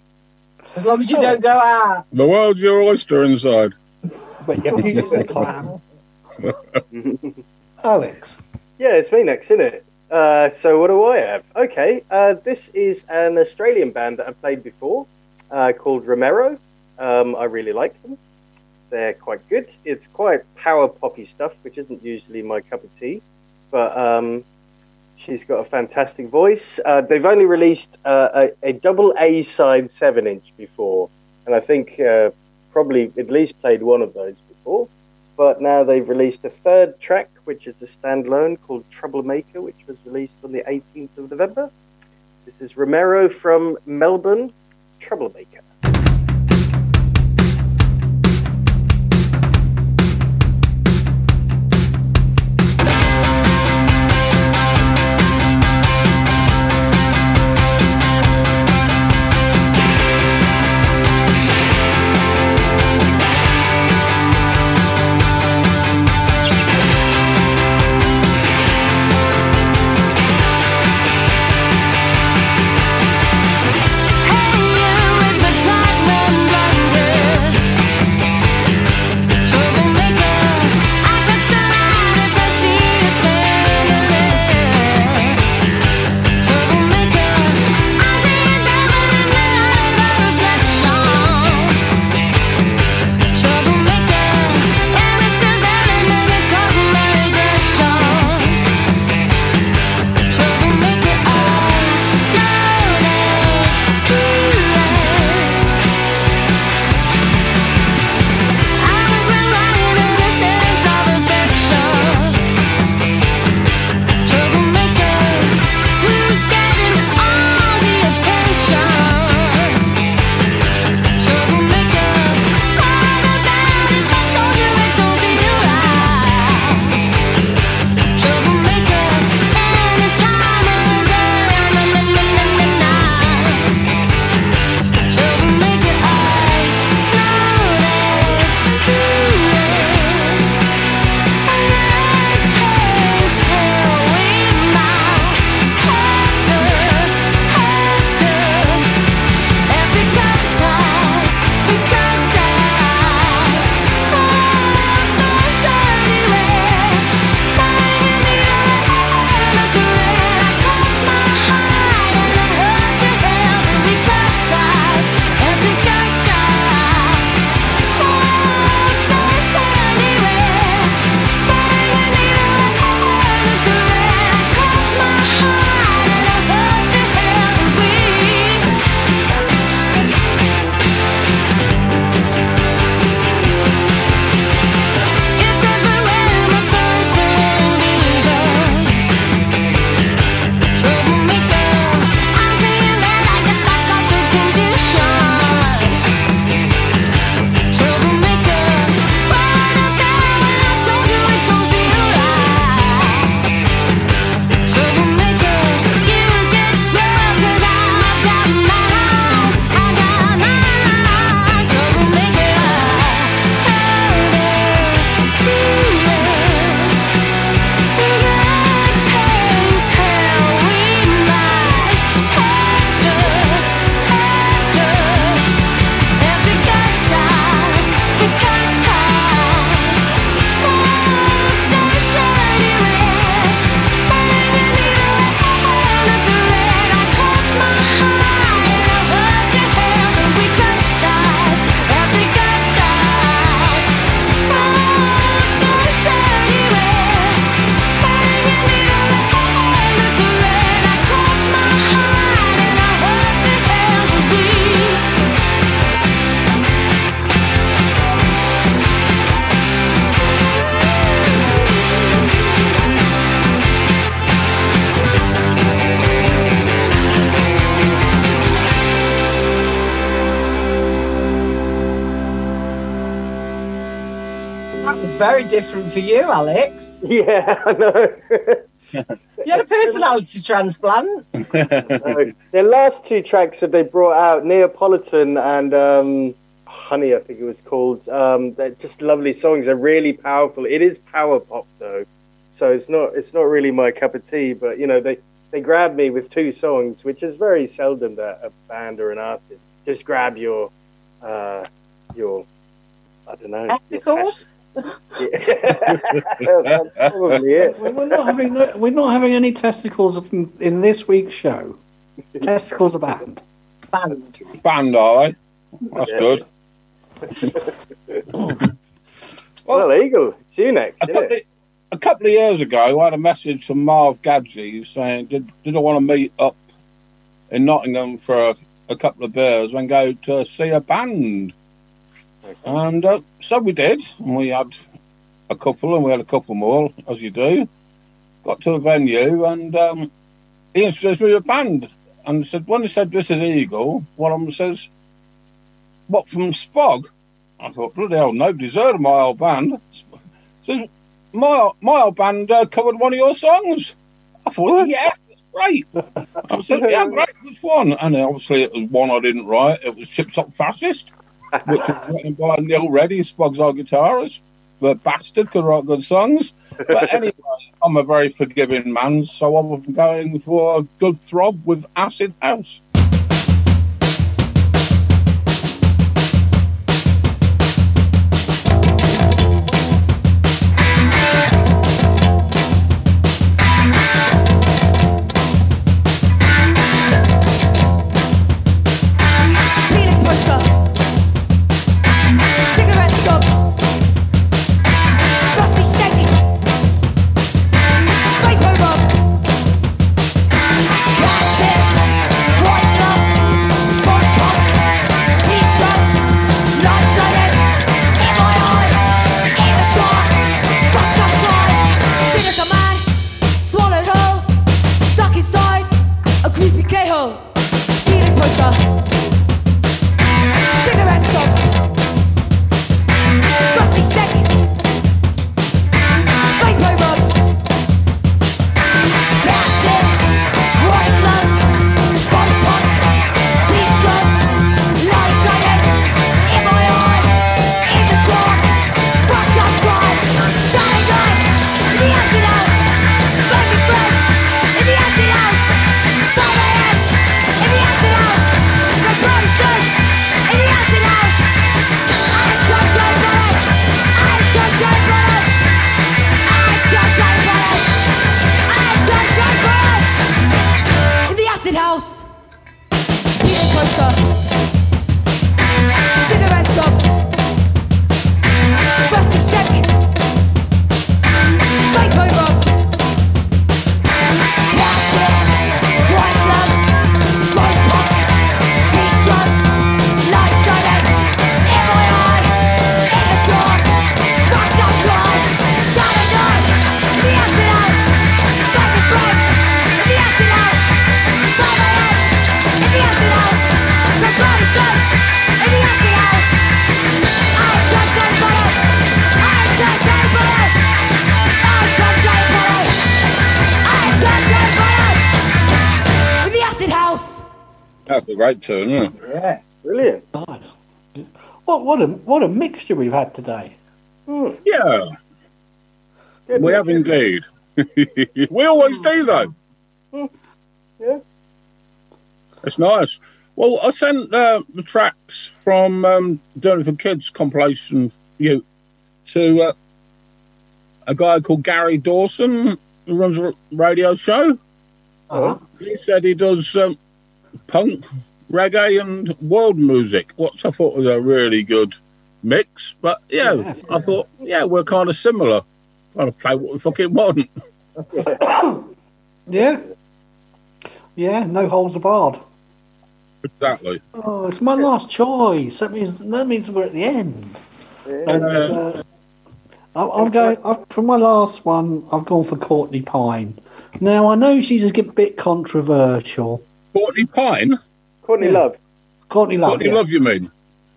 As long as you don't go out. The world's your oyster inside. But your future's a clown. Alex. Yeah, it's me next, isn't it? Uh, so what do I have? Okay, uh, this is an Australian band that I've played before uh, called Romero. Um, I really like them. They're quite good. It's quite power poppy stuff, which isn't usually my cup of tea. But um, she's got a fantastic voice. Uh, they've only released uh, a, a double A side seven inch before, and I think probably at least played one of those before. But now they've released a third track, which is a standalone called Troublemaker, which was released on the 18th of November. This is Romero from Melbourne, Troublemaker. Different for you, Alex. [LAUGHS] Yeah, I know. You had a personality transplant. No, Their last two tracks that they brought out, Neapolitan and um, Honey, I think it was called. Um, they're just lovely songs. They're really powerful. It is power pop though, so it's not it's not really my cup of tea. But you know, they they grabbed me with two songs, which is very seldom that a band or an artist just grab your uh, your I don't know. Testicles? That's probably it. We- We're not having we're not having any testicles in, in this week's show. Testicles are banned. Banned. Band, are they? That's Yeah. good. [LAUGHS] Well, Eagle, it's you next. A couple, it? of, a couple of years ago, I had a message from Marv Gadgey saying, did, did I want to meet up in Nottingham for a, a couple of beers and go to see a band? And uh, so we did. And we had a couple and we had a couple more, as you do. Got to a venue and um, he introduced me to a band. And said, when he said, this is Eagle, one of them says, what, from Spog? I thought, bloody hell, nobody's heard of my old band. Says, my, my old band uh, covered one of your songs. I thought, yeah, that's great. I said, yeah, great, which one? And obviously it was one I didn't write. It was Chip Top Fascist, which was written by Neil Reddy, Spog's our guitarist. The bastard could write good songs. But [LAUGHS] anyway, I'm a very forgiving man, so I'm going for a good throb with Acid House. What mixture we've had today. Yeah, we have indeed. [LAUGHS] we always do, though. Yeah. It's nice. Well, I sent uh, the tracks from um, Doing It for Kids compilation you to uh, a guy called Gary Dawson who runs a radio show. Uh-huh. He said he does um, punk, reggae, and world music, which I thought was a really good mix. But yeah, Yeah. I thought, yeah, we're kind of similar. Trying to play what we fucking want. [COUGHS] Yeah. Yeah, no holds barred. Exactly. Oh, it's my last choice. That means that means we're at the end. And, uh, I- I'm going i for my last one. I've gone for Courtney Pine. Now I know she's a bit controversial. Courtney Pine? Courtney Yeah. Love. Courtney Love. Courtney yeah. Love, you mean?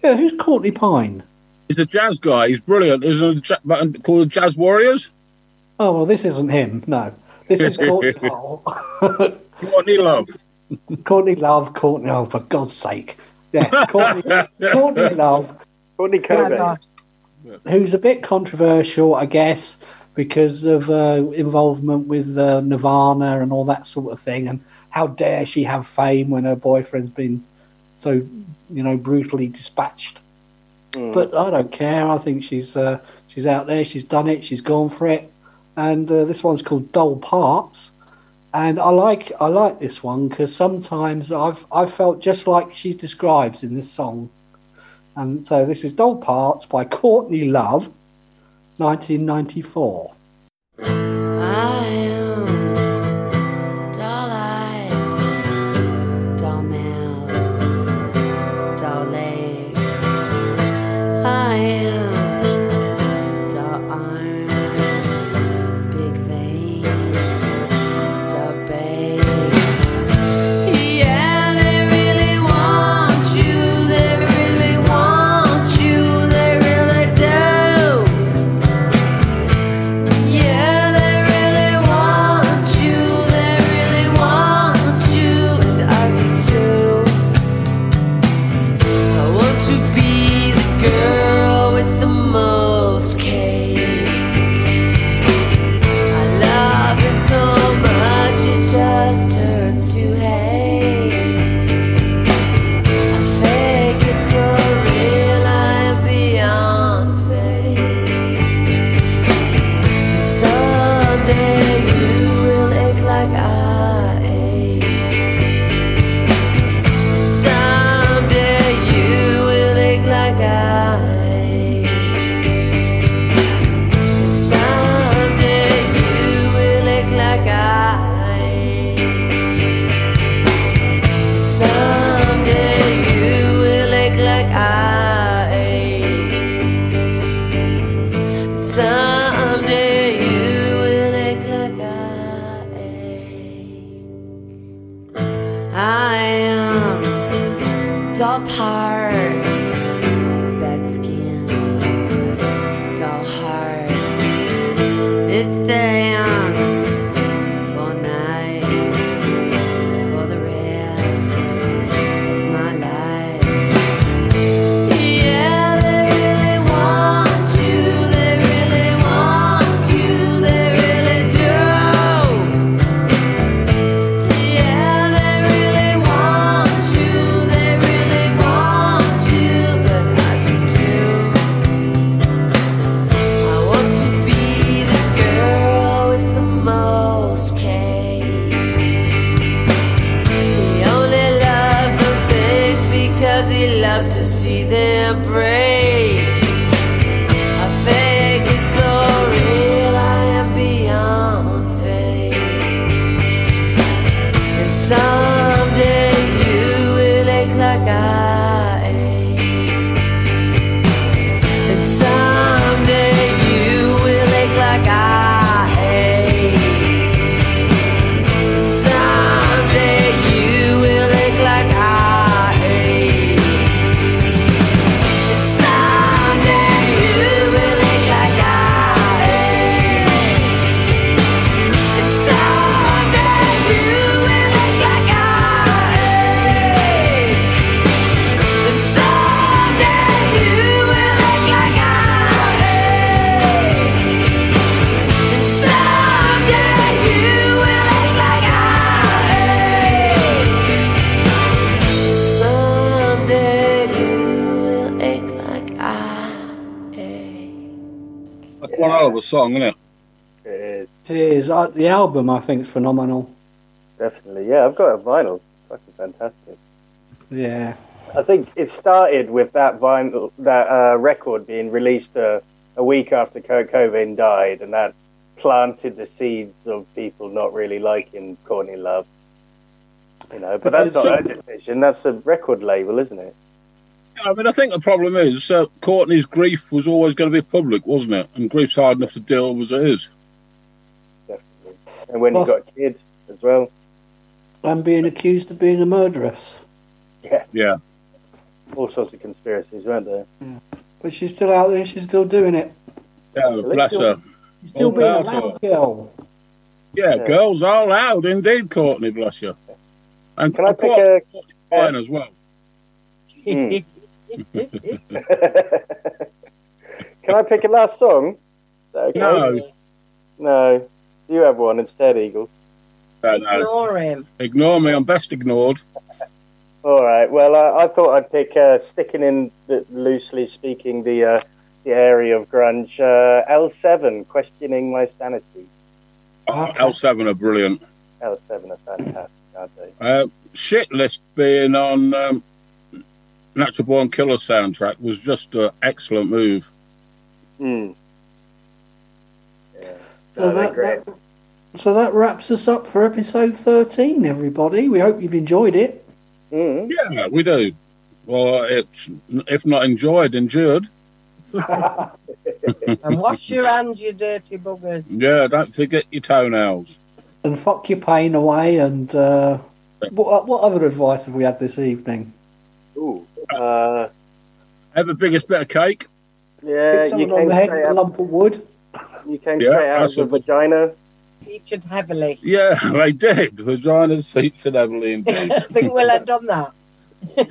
Yeah, who's Courtney Pine? He's a jazz guy. He's brilliant. He's a ja- band called the Jazz Warriors. Oh well, this isn't him. No, this is [LAUGHS] Courtney Love. Courtney [LAUGHS] Love. Courtney Love. Courtney. Oh, for God's sake! Yeah, Courtney, [LAUGHS] Courtney Love. Courtney Cobain. who's a bit controversial, I guess, because of uh, involvement with uh, Nirvana and all that sort of thing. And how dare she have fame when her boyfriend's been so, you know, brutally dispatched? Hmm. But I don't care. I think she's uh, she's out there. She's done it. She's gone for it. And uh, this one's called Doll Parts. And I like I like this one because sometimes I've I felt just like she describes in this song. And so this is Doll Parts by Courtney Love, 1994. I am doll parts, song, isn't it? It is It is. Uh, the album, I think, is phenomenal. definitely. Yeah, I've got a vinyl. Fucking fantastic. Yeah. I think it started with that vinyl, that uh, record being released uh, a week after Kurt Cobain died, and that planted the seeds of people not really liking Courtney Love. You know, but that's not her decision. That's a record label, isn't it? I mean, I think the problem is uh, Courtney's grief was always going to be public, wasn't it? And grief's hard enough to deal with as it is. And when Well- you got kids as well. And being accused of being a murderess. Yeah. Yeah. All sorts of conspiracies, weren't there? but she's still out there. She's still doing it. Yeah, bless her. Still All being a power loud girl. Yeah, Yeah. girls are loud indeed, Courtney, bless you. And Can I pick quite a? fine as well. Hmm. Can I pick a last song? Okay? No. No. You have one instead, Eagle. No, no. Ignore him. Ignore me, I'm best ignored. All right. Well, uh, I thought I'd pick, uh, sticking in the, loosely speaking, the uh, the area of grunge. Uh, L7, questioning my sanity. Oh, L7 are brilliant. L7 are fantastic, aren't they? Uh, shit list being on um, Natural Born Killer soundtrack was just an excellent move. Hmm. So that, that, so that wraps us up for episode 13, everybody. We hope you've enjoyed it. Mm. Yeah, we do. Well, it's if not enjoyed, endured. [LAUGHS] And wash your hands, you dirty buggers. Yeah, don't forget your toenails. And fuck your pain away. And uh, what, what other advice have we had this evening? Ooh. Uh, Have the biggest bit of cake. yeah, Hit you someone on came the head with a lump of wood. you came Yeah, straight out of the a- vagina. Featured heavily. Yeah, [LAUGHS] they did. Vaginas featured heavily [LAUGHS] indeed. I think we'll end on that.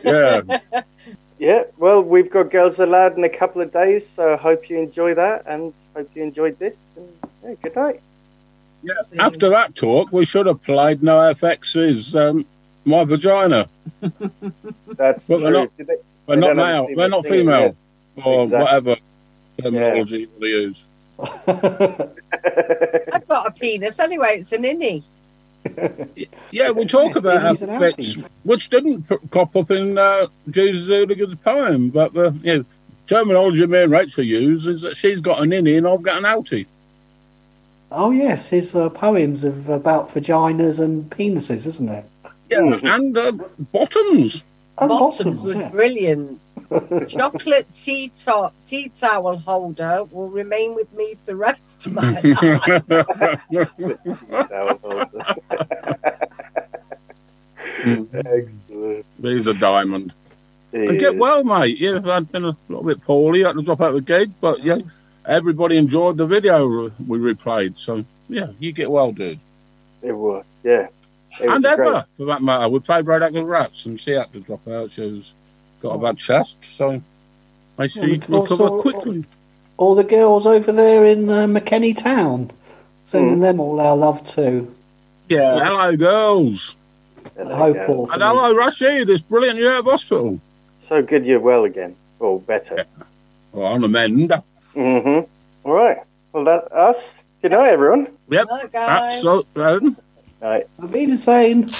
yeah. [LAUGHS] Yeah, well, we've got Girls Aloud in a couple of days, so I hope you enjoy that and hope you enjoyed this. And, yeah, good night. Yeah. After that talk, we should have played NOFX's um, My Vagina. [LAUGHS] That's But they're true. not, they- they're they not male. have They're not singing, female. Or Exactly. whatever terminology they use. [LAUGHS] I've got a penis anyway. It's an innie. Yeah, we talk about innies our which didn't p- crop up in uh, Jesus Hooligan's poem, but the you know, terminology me and Rachel use is that she's got an innie and I've got an outie. Oh, yes, his uh, poems of about vaginas and penises, isn't it? Yeah, and uh, bottoms. And Bottoms bottoms, was yeah. brilliant. [LAUGHS] Chocolate tea top tea towel holder will remain with me for the rest of my [LAUGHS] Excellent. He's a diamond. He And get well, mate. Yeah, I'd been a little bit poorly. I had to drop out of the gig, but yeah, everybody enjoyed the video we replayed. So yeah, you get well, dude. It was, yeah. It and ever, great. for that matter. We played Red Apple Rats, and she had to drop out. She's got a bad chest, so I see you Also- recover quickly. All the girls over there in uh, McKenney Town. Sending them all our love too. Yeah, hello, girls. Hello, Paul. And hello, Rashid. It's brilliant you're out of hospital. So good you're well again. Or better. Well, on the mend. Mm-hmm. All right. Well, that's us. Good night, everyone. Yep. Night, That's so. Night. Auf Wiedersehen.